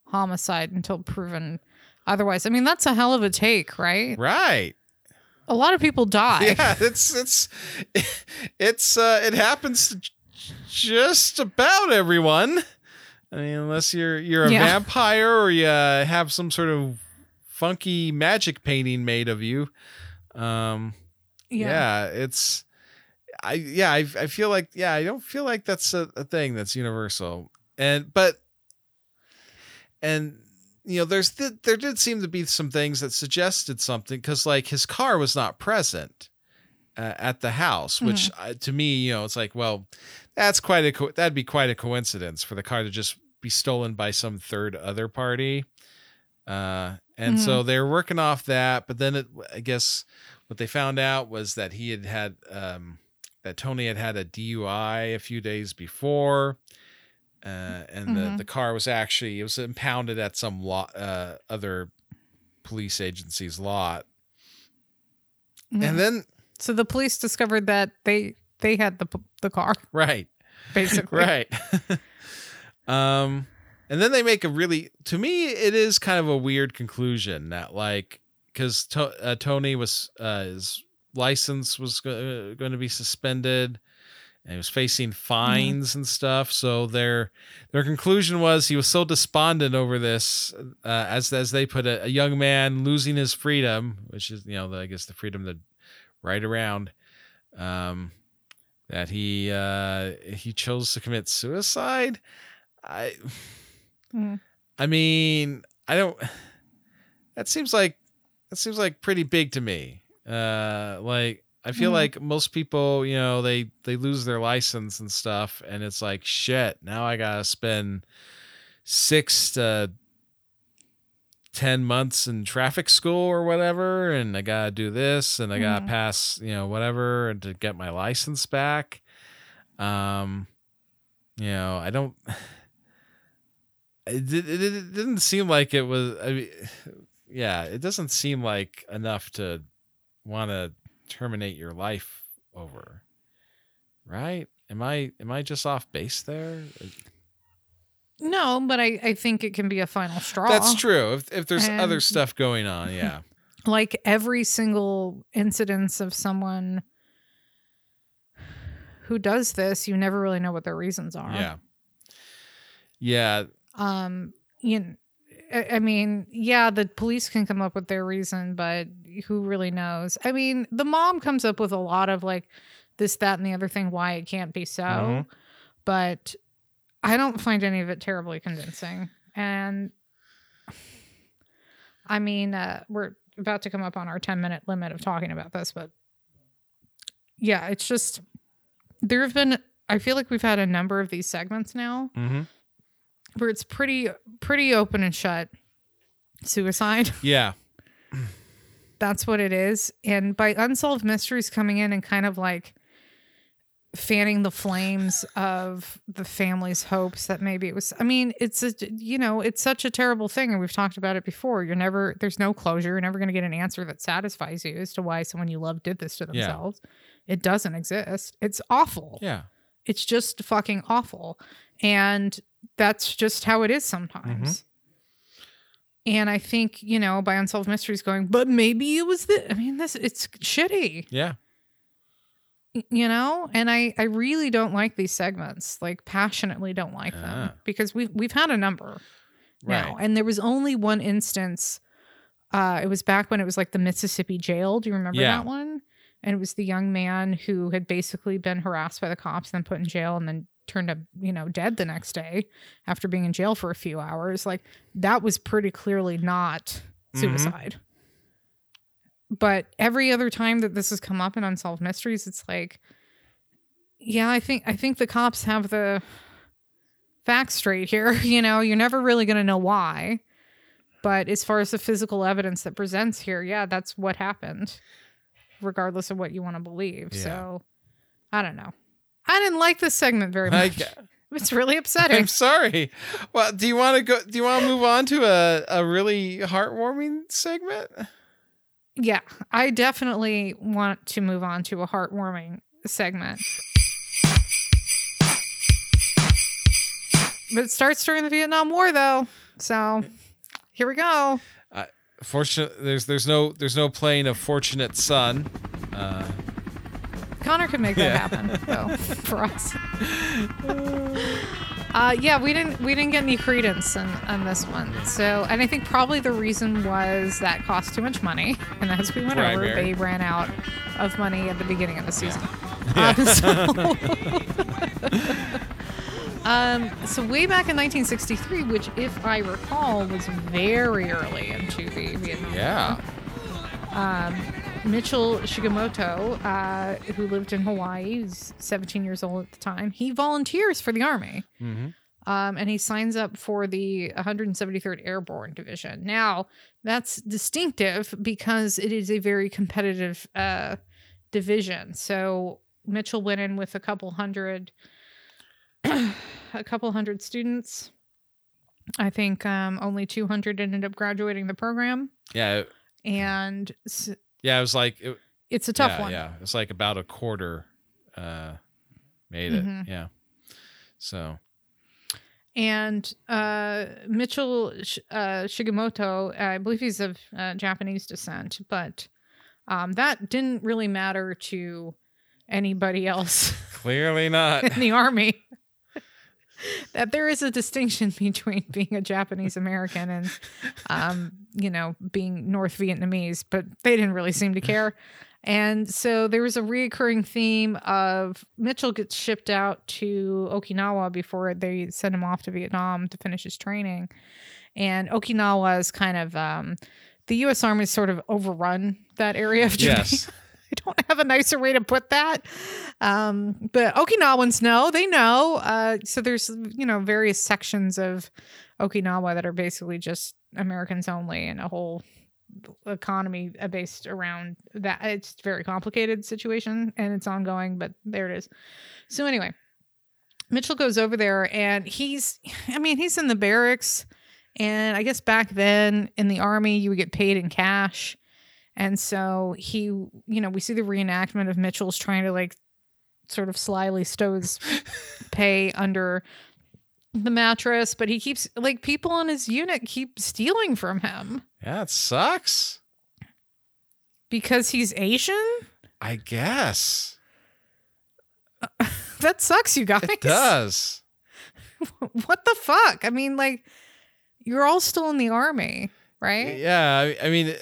homicide until proven otherwise. I mean, that's a hell of a take, right? right. A lot of people die. Yeah, it's it's it's uh it happens to just about everyone. I mean, unless you're you're a Yeah. vampire or you uh, have some sort of funky magic painting made of you. Um yeah, it's I yeah, I I feel like yeah, I don't feel like that's a, a thing that's universal. And but and you know, there's th- there did seem to be some things that suggested something because like his car was not present uh, at the house, which uh, to me, you know, it's like, well, that's quite a co- that'd be quite a coincidence for the car to just be stolen by some third other party. Uh, and so they're working off that, but then it, I guess what they found out was that he had had um, that Tony had had a DUI a few days before, uh, and the Mhm. the car was actually it was impounded at some lot uh, other police agency's lot, Mhm. and then so the police discovered that they they had the the car right basically. right um and then they make a really to me it is kind of a weird conclusion that like because to, uh, tony was uh his license was go- uh, going to be suspended and he was facing fines and stuff. So their their conclusion was he was so despondent over this uh, as as they put it a young man losing his freedom which is you know the, i guess the freedom to ride around um that he uh he chose to commit suicide. I Mm. i mean i don't that seems like that seems like pretty big to me. Uh like i feel Mhm. like most people you know they they lose their license and stuff and it's like shit now i gotta spend six to 10 months in traffic school or whatever and i gotta do this and i gotta Mhm. pass you know whatever and to get my license back um you know i don't it, it, it didn't seem like it was i mean yeah it doesn't seem like enough to want to terminate your life over right? Am i am i just off base there? No, but I I think it can be a final straw. that's true. If, if there's other stuff going on yeah. Like every single incidence of someone who does this, you never really know what their reasons are. yeah. Yeah. Um, you kn- I I mean, yeah, the police can come up with their reason, but who really knows? I mean, the mom comes up with a lot of like this, that, and the other thing why it can't be so, Mhm. but I don't find any of it terribly convincing. And I mean, uh, we're about to come up on our 10 minute limit of talking about this, but yeah, it's just there have been, I feel like we've had a number of these segments now mm-hmm. where it's pretty pretty open and shut suicide yeah that's what it is. And by unsolved mysteries coming in and kind of like fanning the flames of the family's hopes that maybe it was i mean it's a you know it's such a terrible thing and we've talked about it before. You're never there's no closure. You're never going to get an answer that satisfies you as to why someone you love did this to Yeah. themselves. It doesn't exist. It's awful. Yeah. It's just fucking awful. And that's just how it is sometimes. Mm-hmm. And I think, you know, by Unsolved Mysteries going, but maybe it was the I mean, this it's shitty, yeah you know? And I I really don't like these segments. Like passionately don't like them Ah. because we have we've had a number now. right And there was only one instance uh it was back when it was like the Mississippi jail. Do you remember Yeah. that one? And it was the young man who had basically been harassed by the cops and then put in jail and then turned up, you know, dead the next day after being in jail for a few hours. Like that was pretty clearly not Mhm. suicide. But every other time that this has come up in unsolved mysteries, it's like, yeah, I think I think the cops have the facts straight here. You know, you're never really going to know why. But as far as the physical evidence that presents here, yeah, that's what happened, regardless of what you want to believe. Yeah. So I don't know. I didn't like this segment very much. g- it's really upsetting. I'm sorry. Well, do you want to go? Do you want to move on to a, a really heartwarming segment? Yeah, I definitely want to move on to a heartwarming segment. But it starts during the Vietnam War, though. So here we go. Fortunate, there's there's no there's no playing a fortunate son. Uh, Connor could make that Yeah. happen, though, for us. Uh, yeah, we didn't we didn't get any Creedence on, on this one. So, and I think probably the reason was that cost too much money, and as we went over, they ran out of money at the beginning of the season. Um, so, um, so way back in 1963, which, if I recall, was very early into the Vietnam yeah. um, Mitchell Shigemoto, uh, who lived in Hawaii, he's 17 years old at the time. He volunteers for the army, hmm um, and he signs up for the 173rd Airborne Division. Now, that's distinctive because it is a very competitive uh, division. So Mitchell went in with a couple hundred, a couple hundred students. I think um, only 200 ended up graduating the program, Yeah. and Yeah. It was like it, it's a tough yeah, one. Yeah. it's like about a quarter uh, made it. Yeah. So And uh, Mitchell Sh- uh, Shigemoto, I believe he's of uh, Japanese descent, but um, that didn't really matter to anybody else clearly not. in the army. that there is a distinction between being a Japanese American and, um, you know, being North Vietnamese, but they didn't really seem to care. And so there was a reoccurring theme of Mitchell gets shipped out to Okinawa before they send him off to Vietnam to finish his training. And Okinawa is kind of um, the U.S. Army sort of overrun that area of Japan. yes. I don't have a nicer way to put that. Um, but Okinawans know, they know. Uh, so there's, you know, various sections of Okinawa that are basically just Americans only and a whole economy uh, based around that. It's a very complicated situation and it's ongoing, but there it is. So anyway, Mitchell goes over there and he's, I mean, he's in the barracks. And I guess back then in the army, you would get paid in cash. And so he, you know, we see the reenactment of Mitchell's trying to like sort of slyly stow his pay under the mattress, but he keeps like people in his unit keep stealing from him Yeah. It sucks. because he's Asian. I guess That sucks, you guys. it does. what the fuck? I mean, like, you're all still in the army, right? Yeah, I, I mean,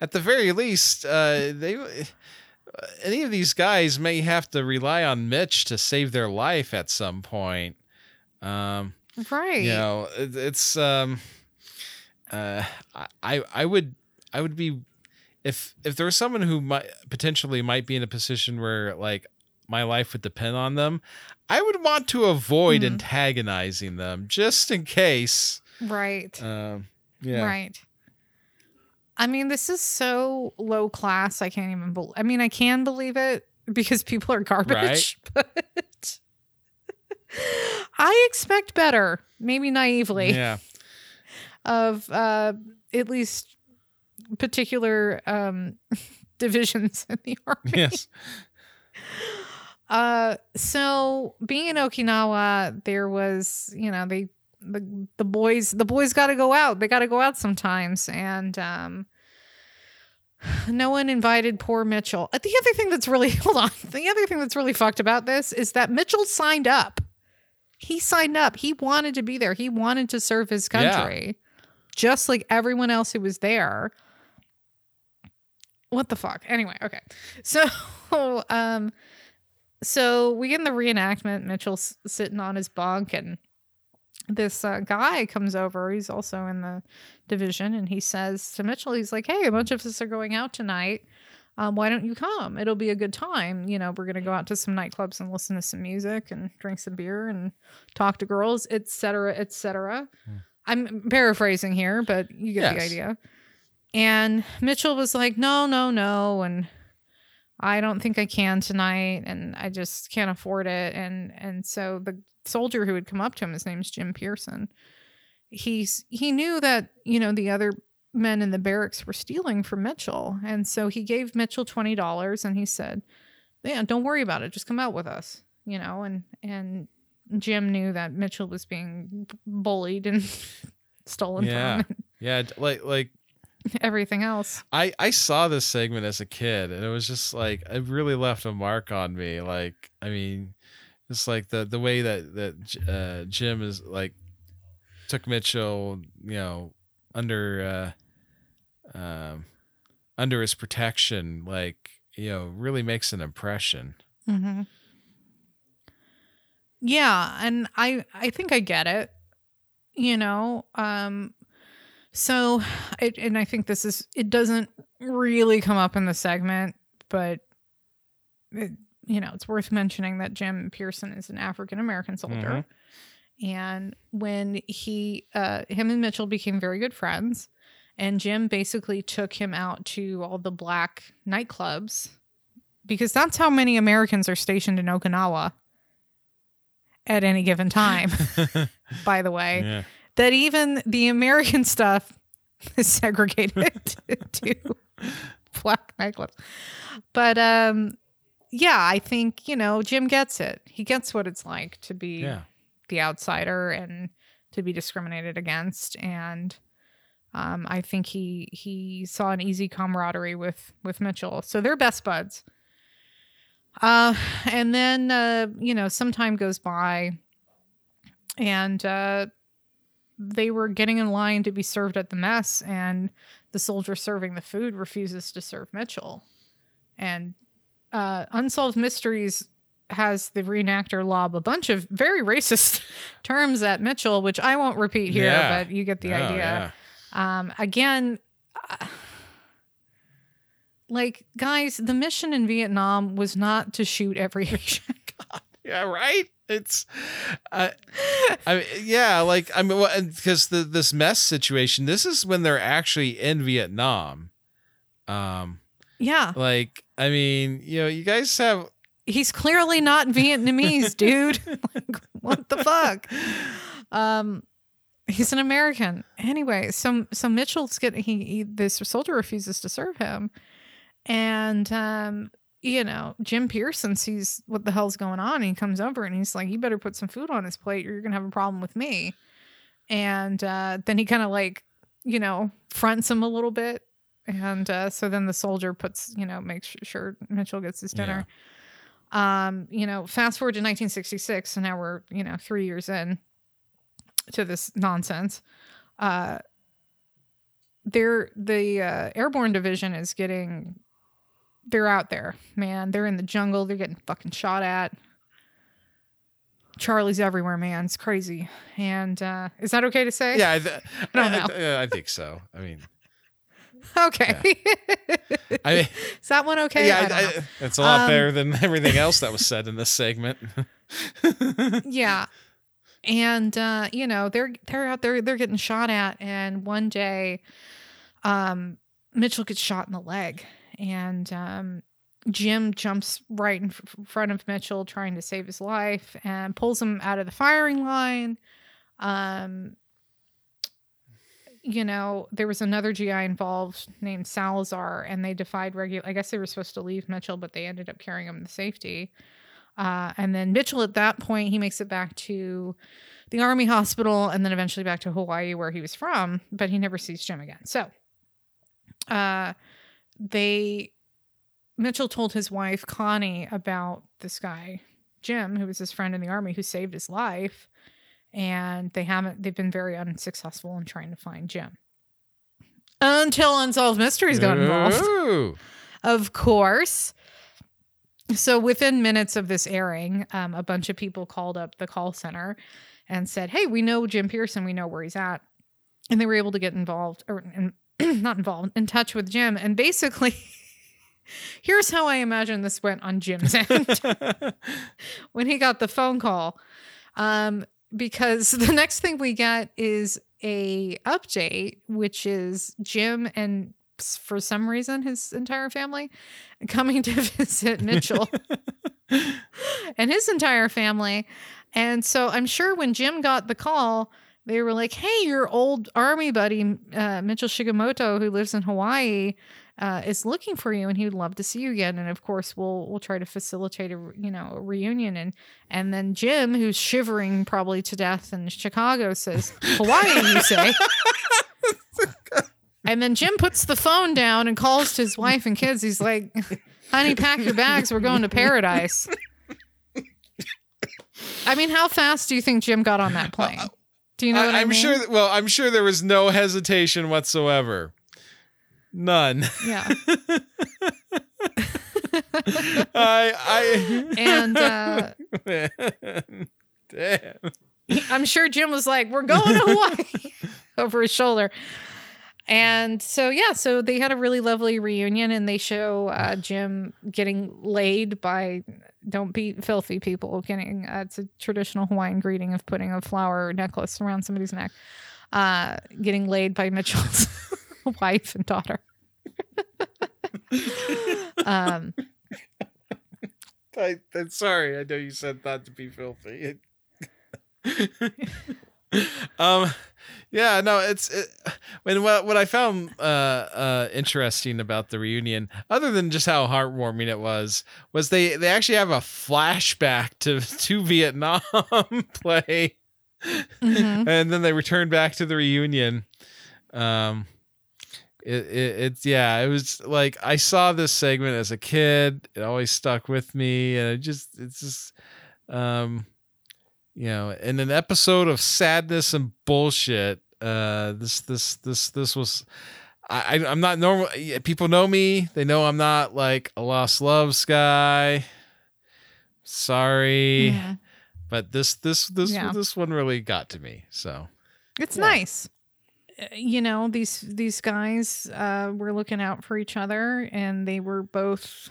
at the very least, uh, they any of these guys may have to rely on Mitch to save their life at some point. Um, Right. you know, it, it's um, uh, I I would I would be if if there was someone who might potentially might be in a position where like my life would depend on them, I would want to avoid Mhm. antagonizing them just in case. Right. Um, yeah. Right. I mean, this is so low class. I can't even believe. I mean, I can believe it because people are garbage, but I expect better. Maybe naively Yeah. of uh, at least particular um, divisions in the army. Yes. Uh, so being in Okinawa, there was, you know, they the the boys the boys got to go out. They got to go out sometimes, and um, no one invited poor Mitchell. Uh, The other thing that's really hold on, the other thing that's really fucked about this is that Mitchell signed up. He signed up. He wanted to be there. He wanted to serve his Yeah. country, just like everyone else who was there. What the fuck? Anyway, okay. So, um, so we get in the reenactment. Mitchell's sitting on his bunk, and this uh, guy comes over. He's also in the division, and he says to Mitchell, he's like, "Hey, a bunch of us are going out tonight. Um, why don't you come? It'll be a good time. You know, we're gonna go out to some nightclubs and listen to some music and drink some beer and talk to girls, etc., etc." Hmm. I'm paraphrasing here, but you get the idea. And Mitchell was like, "No, no, no," and I don't think I can tonight, and I just can't afford it. And and so the soldier who had come up to him, his name's Jim Pearson. He's he knew that you know the other men in the barracks were stealing from Mitchell, and so he gave Mitchell twenty dollars, and he said, "Yeah, don't worry about it. Just come out with us." You know, and and Jim knew that Mitchell was being bullied and stolen Yeah. from, Yeah, like like everything else. I I saw this segment as a kid, and it was just like it really left a mark on me. Like I mean, it's like the the way that that uh, Jim is like took Mitchell, you know, under uh, um, under his protection, like you know, really makes an impression. Mm-hmm. Yeah, and I I think I get it. You know, um, so it, and I think this is it doesn't really come up in the segment, but it, you know it's worth mentioning that Jim Pearson is an African American soldier, and when he uh, him and Mitchell became very good friends, and Jim basically took him out to all the black nightclubs because that's how many Americans are stationed in Okinawa at any given time, by the way. yeah. That even the American stuff is segregated to black nightclubs. But um yeah, I think, you know, Jim gets it. He gets what it's like to be Yeah. the outsider and to be discriminated against and um, I think he he saw an easy camaraderie with with Mitchell, so they're best buds. Uh, and then uh, you know some time goes by, and uh, they were getting in line to be served at the mess, and the soldier serving the food refuses to serve Mitchell, and uh, Unsolved Mysteries has the reenactor lob a bunch of very racist terms at Mitchell, which I won't repeat here, Yeah. but you get the Oh, idea. yeah. Um, again, uh, like guys, the mission in Vietnam was not to shoot every Asian. Yeah, right. It's, uh, I mean, yeah, like I mean, because the this mess situation. This is when they're actually in Vietnam. Um, yeah, like I mean, you know, you guys have he's clearly not Vietnamese, dude. like, what the fuck? Um, he's an American. Anyway, so so Mitchell's getting he, he this soldier refuses to serve him, and um, you know Jim Pearson sees what the hell's going on. And he comes over and he's like, "You better put some food on his plate, or you're gonna have a problem with me." And uh, then he kind of like you know fronts him a little bit. And uh, so then the soldier puts, you know, makes sure Mitchell gets his dinner um you know fast forward to 1966 so now we're you know three years in to this nonsense uh they're the uh, airborne division is getting they're out there man. They're in the jungle. They're getting fucking shot at. Charlie's everywhere man. It's crazy. And uh is that okay to say? Yeah. I, th- don't I, know. th- I think so. I mean, okay. I mean, is that one okay? yeah, I don't. I, it's a lot Um, better than everything else that was said in this segment. yeah. And uh you know they're they're out there they're getting shot at. And one day um mitchell gets shot in the leg and um jim jumps right in front of mitchell trying to save his life and pulls him out of the firing line um you know there was another gi involved named salazar and they defied regular i guess they were supposed to leave mitchell but they ended up carrying him to safety uh, and then Mitchell, at that point, he makes it back to the army hospital and then eventually back to Hawaii, where he was from, but he never sees Jim again. So, uh, they, Mitchell told his wife, Connie, about this guy, Jim, who was his friend in the army who saved his life. And they haven't, they've been very unsuccessful in trying to find Jim until Unsolved Mysteries got involved Ooh. of course. so within minutes of this airing, um, a bunch of people called up the call center and said, "Hey, we know Jim Pearson. We know where he's at," and they were able to get involved or not involved in touch with Jim. And basically, here's how I imagine this went on Jim's end when he got the phone call, um, because the next thing we get is a update, which is Jim and for some reason his entire family coming to visit Mitchell and his entire family. And so I'm sure when Jim got the call, they were like, "Hey, your old army buddy uh, Mitchell Shigemoto, who lives in Hawaii, uh, is looking for you, and he would love to see you again. And of course, we'll we'll try to facilitate a you know a reunion." And and then Jim, who's shivering probably to death in Chicago, says, "Hawaii, you say?" And then Jim puts the phone down and calls to his wife and kids. He's like, honey, pack your bags. We're going to paradise. I mean, how fast do you think Jim got on that plane? Do you know what I, I, am mean? sure. Well, I'm sure there was no hesitation whatsoever. None. Yeah. I. I. And uh, Damn. I'm sure Jim was like, we're going to Hawaii over his shoulder. And so, yeah, so they had a really lovely reunion and they show uh, Jim getting laid by, don't be filthy people, getting, uh, it's a traditional Hawaiian greeting of putting a flower necklace around somebody's neck, uh, getting laid by Mitchell's wife and daughter. um, I, I'm sorry. I know you said not to be filthy. um, yeah, no, it's it, when what what I found uh uh interesting about the reunion, other than just how heartwarming it was, was they they actually have a flashback to to Vietnam play, mhm. and then they return back to the reunion. Um. It, it it's yeah it was like I saw this segment as a kid it always stuck with me and it just it's just um you know in an episode of sadness and bullshit uh this this this this was I, i'm not normal people know me they know i'm not like a lost loves guy sorry Mhm. but this this this Yeah. this one really got to me so It's Yeah. nice. Uh, You know, these these guys uh were looking out for each other and they were both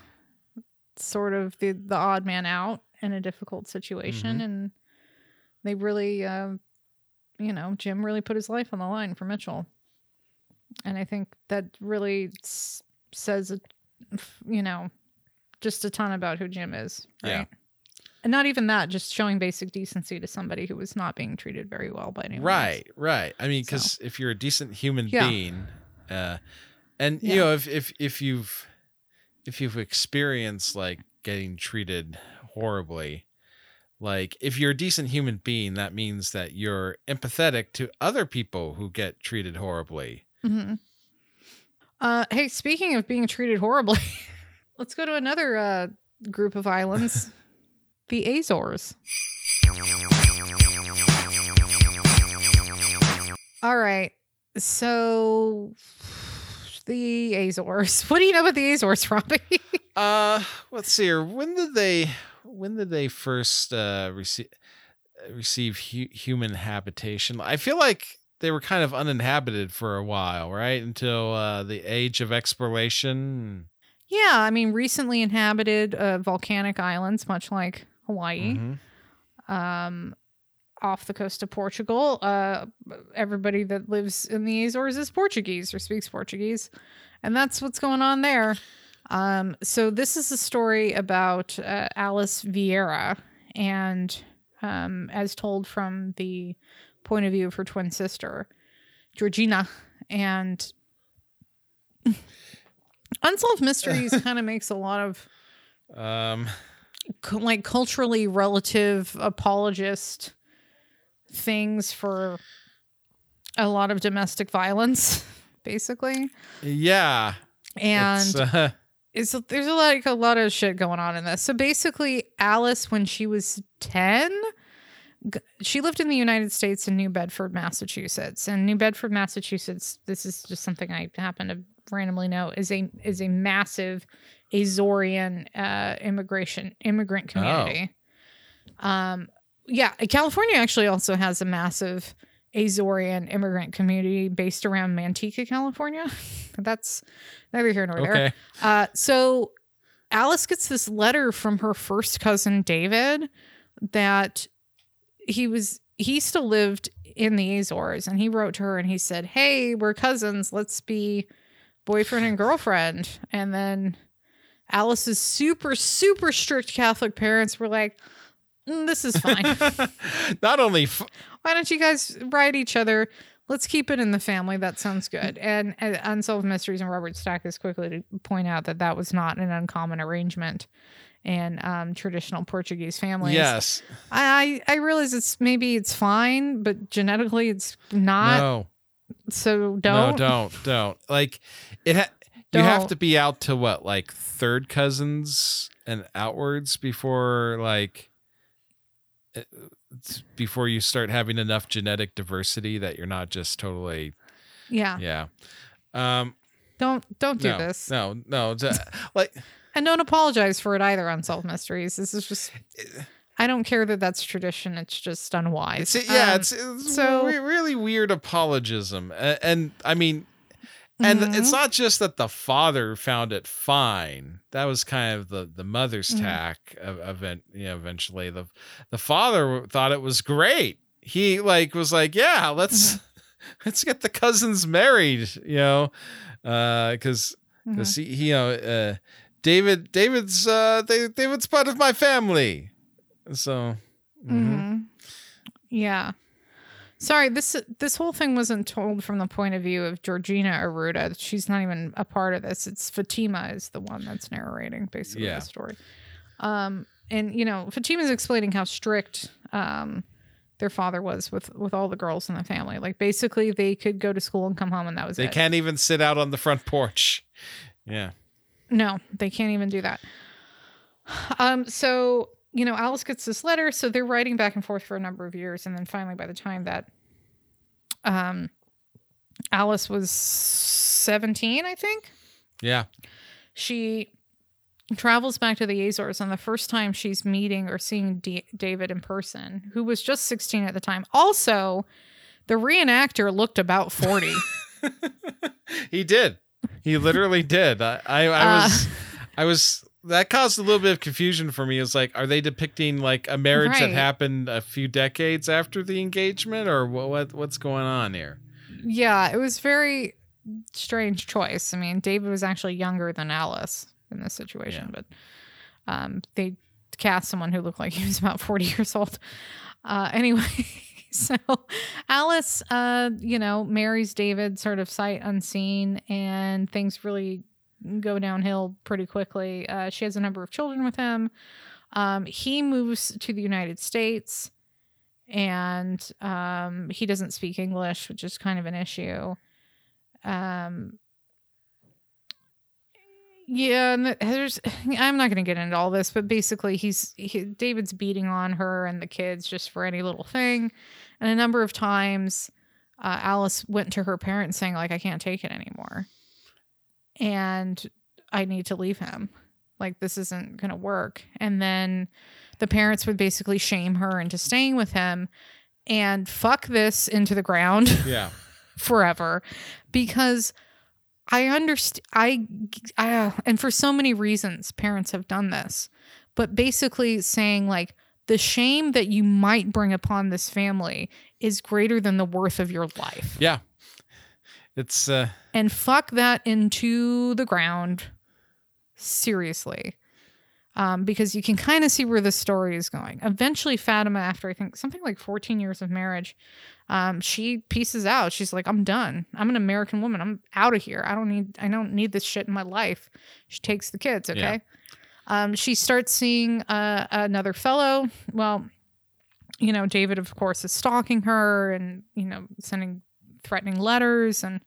sort of the the odd man out in a difficult situation Mhm. and they really uh you know, Jim really put his life on the line for Mitchell. And I think that really s- says you know, just a ton about who Jim is, right? Yeah. And not even that, just showing basic decency to somebody who was not being treated very well by anyone. else. Right, right. I mean, So- because if you're a decent human Yeah. being, uh, and Yeah. you know, if if if you've if you've experienced like getting treated horribly, like if you're a decent human being, that means that you're empathetic to other people who get treated horribly. hmm Uh, hey, speaking of being treated horribly, let's go to another uh, group of islands, the Azores. All right, so the Azores. What do you know about the Azores, Robbie? Uh, let's see here. When did they when did they first uh receive receive hu- human habitation? I feel like they were kind of uninhabited for a while, right? Until uh the age of exploration. yeah, I mean, recently inhabited uh, volcanic islands, much like Hawaii. Mhm. um, off the coast of Portugal. Uh, everybody that lives in the Azores is Portuguese or speaks Portuguese, and that's what's going on there. Um, so this is a story about uh, Alice Vieira, and um, as told from the point of view of her twin sister, Georgina, and Unsolved Mysteries kind of makes a lot of Um. like culturally relative apologist things for a lot of domestic violence basically. Yeah. and uh, it's, there's a like a lot of shit going on in this. So basically alice when she was 10 she lived in the united states in new bedford massachusetts. And new bedford massachusetts this is just something i happen to randomly know, is a is a massive Azorean uh, immigration immigrant community. Um, yeah, California actually also has a massive Azorean immigrant community based around Manteca, California. That's neither here nor there. Uh, so Alice gets this letter from her first cousin David that he was he still lived in the Azores and he wrote to her and he said, "Hey, we're cousins. Let's be boyfriend and girlfriend." And then Alice's super super strict Catholic parents were like, "Mm, "This is fine. Not only f- Why don't you guys write each other?" Let's keep it in the family. That sounds good. And uh, Unsolved Mysteries and Robert Stack is quickly to point out that that was not an uncommon arrangement in um, traditional Portuguese families. yes, I I realize it's maybe it's fine, but genetically it's not. no, So don't. no, don't, don't. Like it. Ha- you have to be out to what, like third cousins and outwards before like before you start having enough genetic diversity that you're not just totally Yeah. yeah. Um, Don't don't do no, this, No, no, d- like and don't apologize for it either. on Unsolved Mysteries. This is just. I don't care that that's tradition. It's just unwise. It's yeah, Um, it's, it's so- re- really weird apologism, and, and I mean, and mhm. it's not just that the father found it fine. That was kind of the the mother's Mhm. tack of event. You know, eventually the the father thought it was great. He like was like, yeah, let's Mm-hmm. let's get the cousins married. You know, because Mhm. because he, he, you know uh, David David's uh Da- David's part of my family. So. mhm. Mhm. Yeah. Sorry, this this whole thing wasn't told from the point of view of Georgina Aruda. She's not even a part of this. It's Fatima is the one that's narrating basically Yeah. the story. Um, and you know, Fatima's explaining how strict um their father was with with all the girls in the family. Like basically, they could go to school and come home, and that was it. They it. can't even sit out on the front porch. Yeah. No, they can't even do that. Um, so you know, Alice gets this letter, so they're writing back and forth for a number of years, and then finally, by the time that um, Alice was seventeen, I think Yeah. she travels back to the Azores, and the first time she's meeting or seeing D- David in person, who was just sixteen at the time. Also, the reenactor looked about forty. he did. He literally did. I, I, I Uh. was, I was. That caused a little bit of confusion for me. It's like, are they depicting like a marriage that happened a few decades after the engagement, or what? what what's going on here? Yeah, it was very strange choice. I mean, David was actually younger than Alice in this situation, but um, they cast someone who looked like he was about 40 years old. Uh, anyway, so Alice, uh, you know, marries David sort of sight unseen, and things really go downhill pretty quickly. Uh, she has a number of children with him. Um, he moves to the United States and um, he doesn't speak English, which is kind of an issue. Um, yeah, and there's. I'm not going to get into all this, but basically, he's he, David's beating on her and the kids just for any little thing, and a number of times, uh, Alice went to her parents saying like, "I can't take it anymore," and I need to leave him. Like this isn't going to work. And then the parents would basically shame her into staying with him and fuck this into the ground Yeah. forever because I understand I I uh, and for so many reasons parents have done this but basically saying like the shame that you might bring upon this family is greater than the worth of your life Yeah. It's uh and fuck that into the ground. Seriously. Um, because you can kind of see where the story is going. Eventually fatima after i think something like 14 years of marriage um, she pieces out. She's like i'm done. I'm an american woman. I'm out of here. I don't need i don't need this shit in my life. She takes the kids okay? Yeah. um, she starts seeing uh, another fellow. Well you know david of course is stalking her and you know sending threatening letters and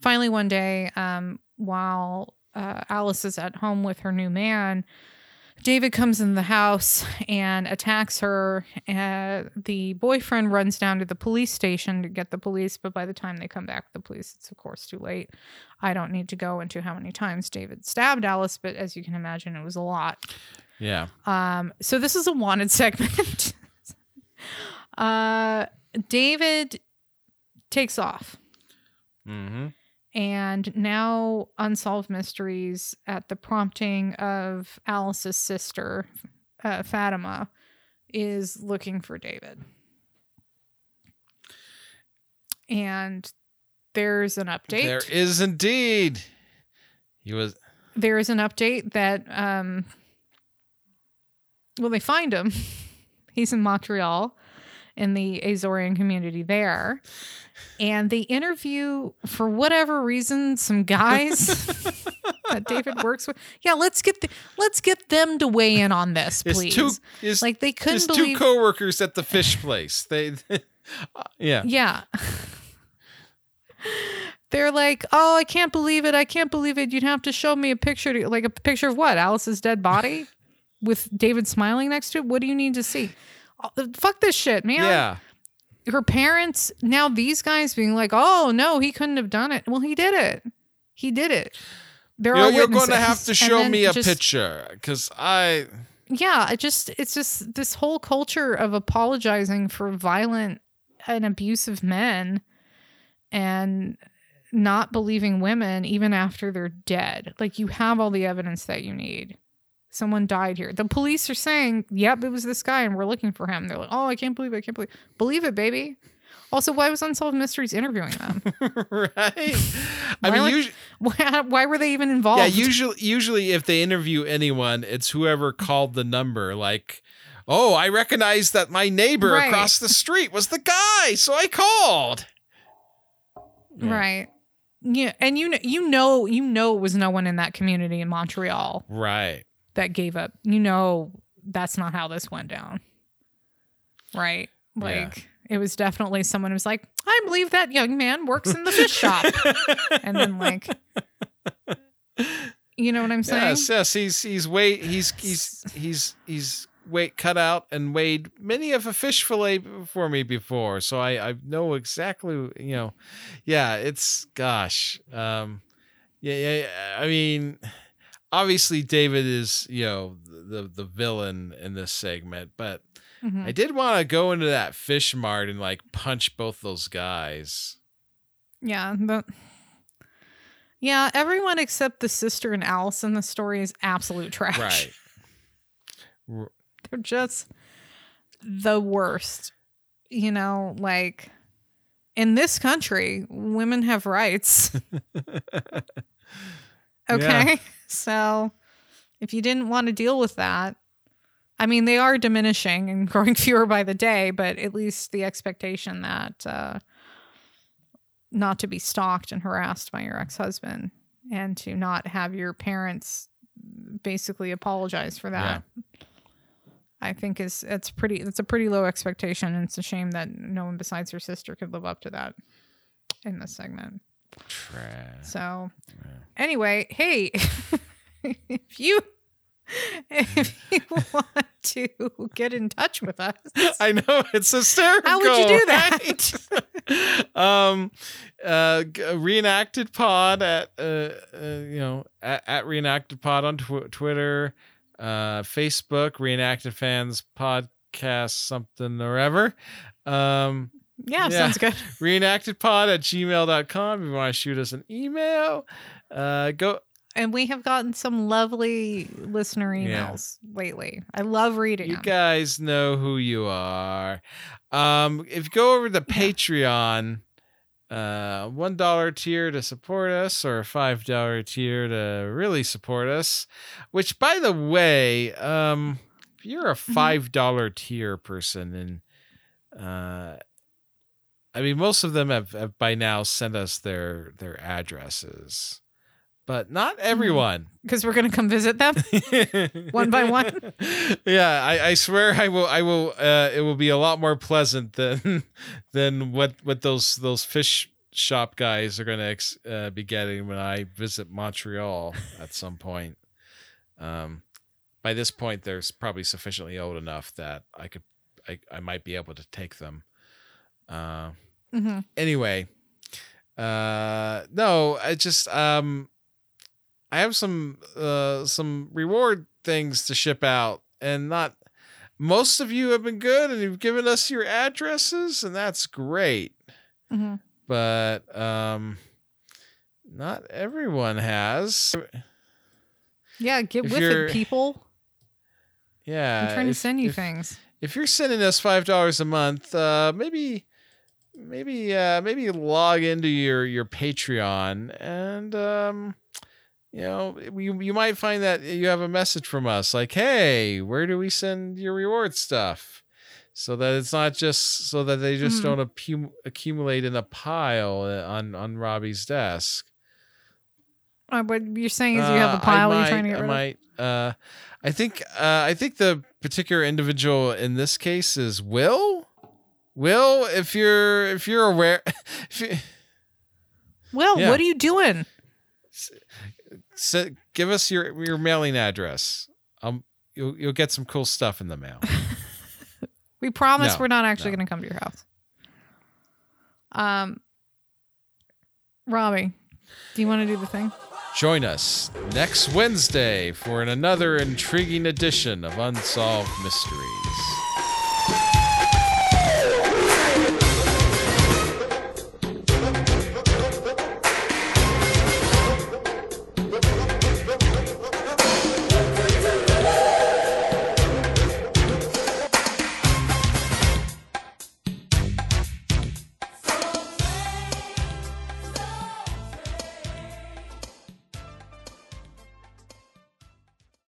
finally one day um, while uh, alice is at home with her new man David comes in the house and attacks her. Uh, the boyfriend runs down to the police station to get the police, but by the time they come back, the police, it's of course too late. I don't need to go into how many times David stabbed Alice, but as you can imagine, it was a lot. Yeah. Um, so this is a wanted segment. uh, David takes off. Mm-hmm. And now Unsolved Mysteries, at the prompting of Alice's sister, uh, Fatima, is looking for David. And there's an update. There is indeed. He was. there is an update that um well they find him he's in montreal in the azorean community there and they interview for whatever reason some guys that david works with yeah let's get the, let's get them to weigh in on this His please two. His, like they couldn't his two coworkers at the fish place. They. uh, yeah. Yeah. They're like, oh, I can't believe it. I can't believe it. You'd have to show me a picture, to, like a picture of what? Alice's dead body with David smiling next to it? What do you need to see? Oh, fuck this shit, man. Yeah. Her parents, now these guys being like, oh, no, he couldn't have done it. Well, he did it. He did it. There You're, are you're going to have to show me a just- picture because I. yeah it just it's just this whole culture of apologizing for violent and abusive men and not believing women even after they're dead like you have all the evidence that you need someone died here the police are saying yep it was this guy and we're looking for him they're like oh i can't believe it i can't believe believe it baby also why was unsolved mysteries interviewing them right. I mean, would- usually, why, why were they even involved yeah. Usually, usually, if they interview anyone, it's whoever called the number. Like, oh, I recognize that my neighbor Right. across the street was the guy, so I called. Yeah. right yeah and you know you know you know it was no one in that community in montreal Right. That gave up. You know, that's not how this went down. Right? Yeah. Like, it was definitely someone who's like, I believe that young man works in the fish shop. and then, like, you know what I'm saying? Yes, yes. He's he's weight. He's he's he's he's weight cut out and weighed many of a fish fillet for me before, so I I know exactly. You know, yeah. It's gosh. Um, yeah, yeah. yeah, I mean, obviously David is you know the the villain in this segment, but Mhm. I did want to go into that fish mart and like punch both those guys. Yeah. The, yeah, everyone except the sister and Alice in the story is absolute trash. Right. They're just the worst. You know, like in this country, women have rights. okay. So if you didn't want to deal with that, I mean, they are diminishing and growing fewer by the day, but at least the expectation that uh, not to be stalked and harassed by your ex husband and to not have your parents basically apologize for that. I think is it's pretty it's a pretty low expectation and it's a shame that no one besides her sister could live up to that in this segment. Trash. So anyway, hey, if you if you want to get in touch with us, I know it's a hysterical. How would you do that? right? um, uh, reenacted pod at uh, uh you know at, at reenacted pod on tw- Twitter, uh, Facebook reenacted fans podcast something or ever. Um, yeah, Yeah. sounds good. reenactedpod at gmail.com if you want to shoot us an email. Uh, go And we have gotten some lovely listener Yeah. emails lately. I love reading You them. guys know who you are. Um, if you go over to Patreon, uh, one dollar tier to support us, or a five dollar tier to really support us. Which, by the way, um, if you're a five dollar tier person, and uh, I mean, most of them have, have by now sent us their their addresses, but not everyone. because we're gonna come visit them. One by one? Yeah, I, I swear I will. I will. Uh, it will be a lot more pleasant than than what what those those fish shop guys are going to ex- uh, be getting when I visit Montreal at some point. Um, by this point they're probably sufficiently old enough that I could I, I might be able to take them. Uh, Mm-hmm. anyway, uh, no, I just um, I have some uh some reward things to ship out, and not most of you have been good, and you've given us your addresses, and that's great. Mm-hmm. But um, not everyone has. Yeah, get If with it, people. Yeah, I'm trying to send you if- things. if you're sending us five dollars a month, uh, maybe, maybe, uh, maybe log into your your Patreon, and um, you know, you you might find that you have a message from us like, "Hey, where do we send your reward stuff?" So that it's not just so that they just Mhm. don't accu- accumulate in a pile uh, on on Robbie's desk. Uh, what you're saying is you have Uh, a pile I you're might, trying to get I rid of. uh, I think. Uh, I think the particular individual in this case is Will. Will, if you're if you're aware, if you, Will, Yeah. what are you doing? s- give us your your mailing address. Um, you'll you'll get some cool stuff in the mail. We promise No, we're not actually no. going to come to your house. Um, Robbie, do you want to do the thing? Join us next Wednesday for an another intriguing edition of Unsolved Mysteries.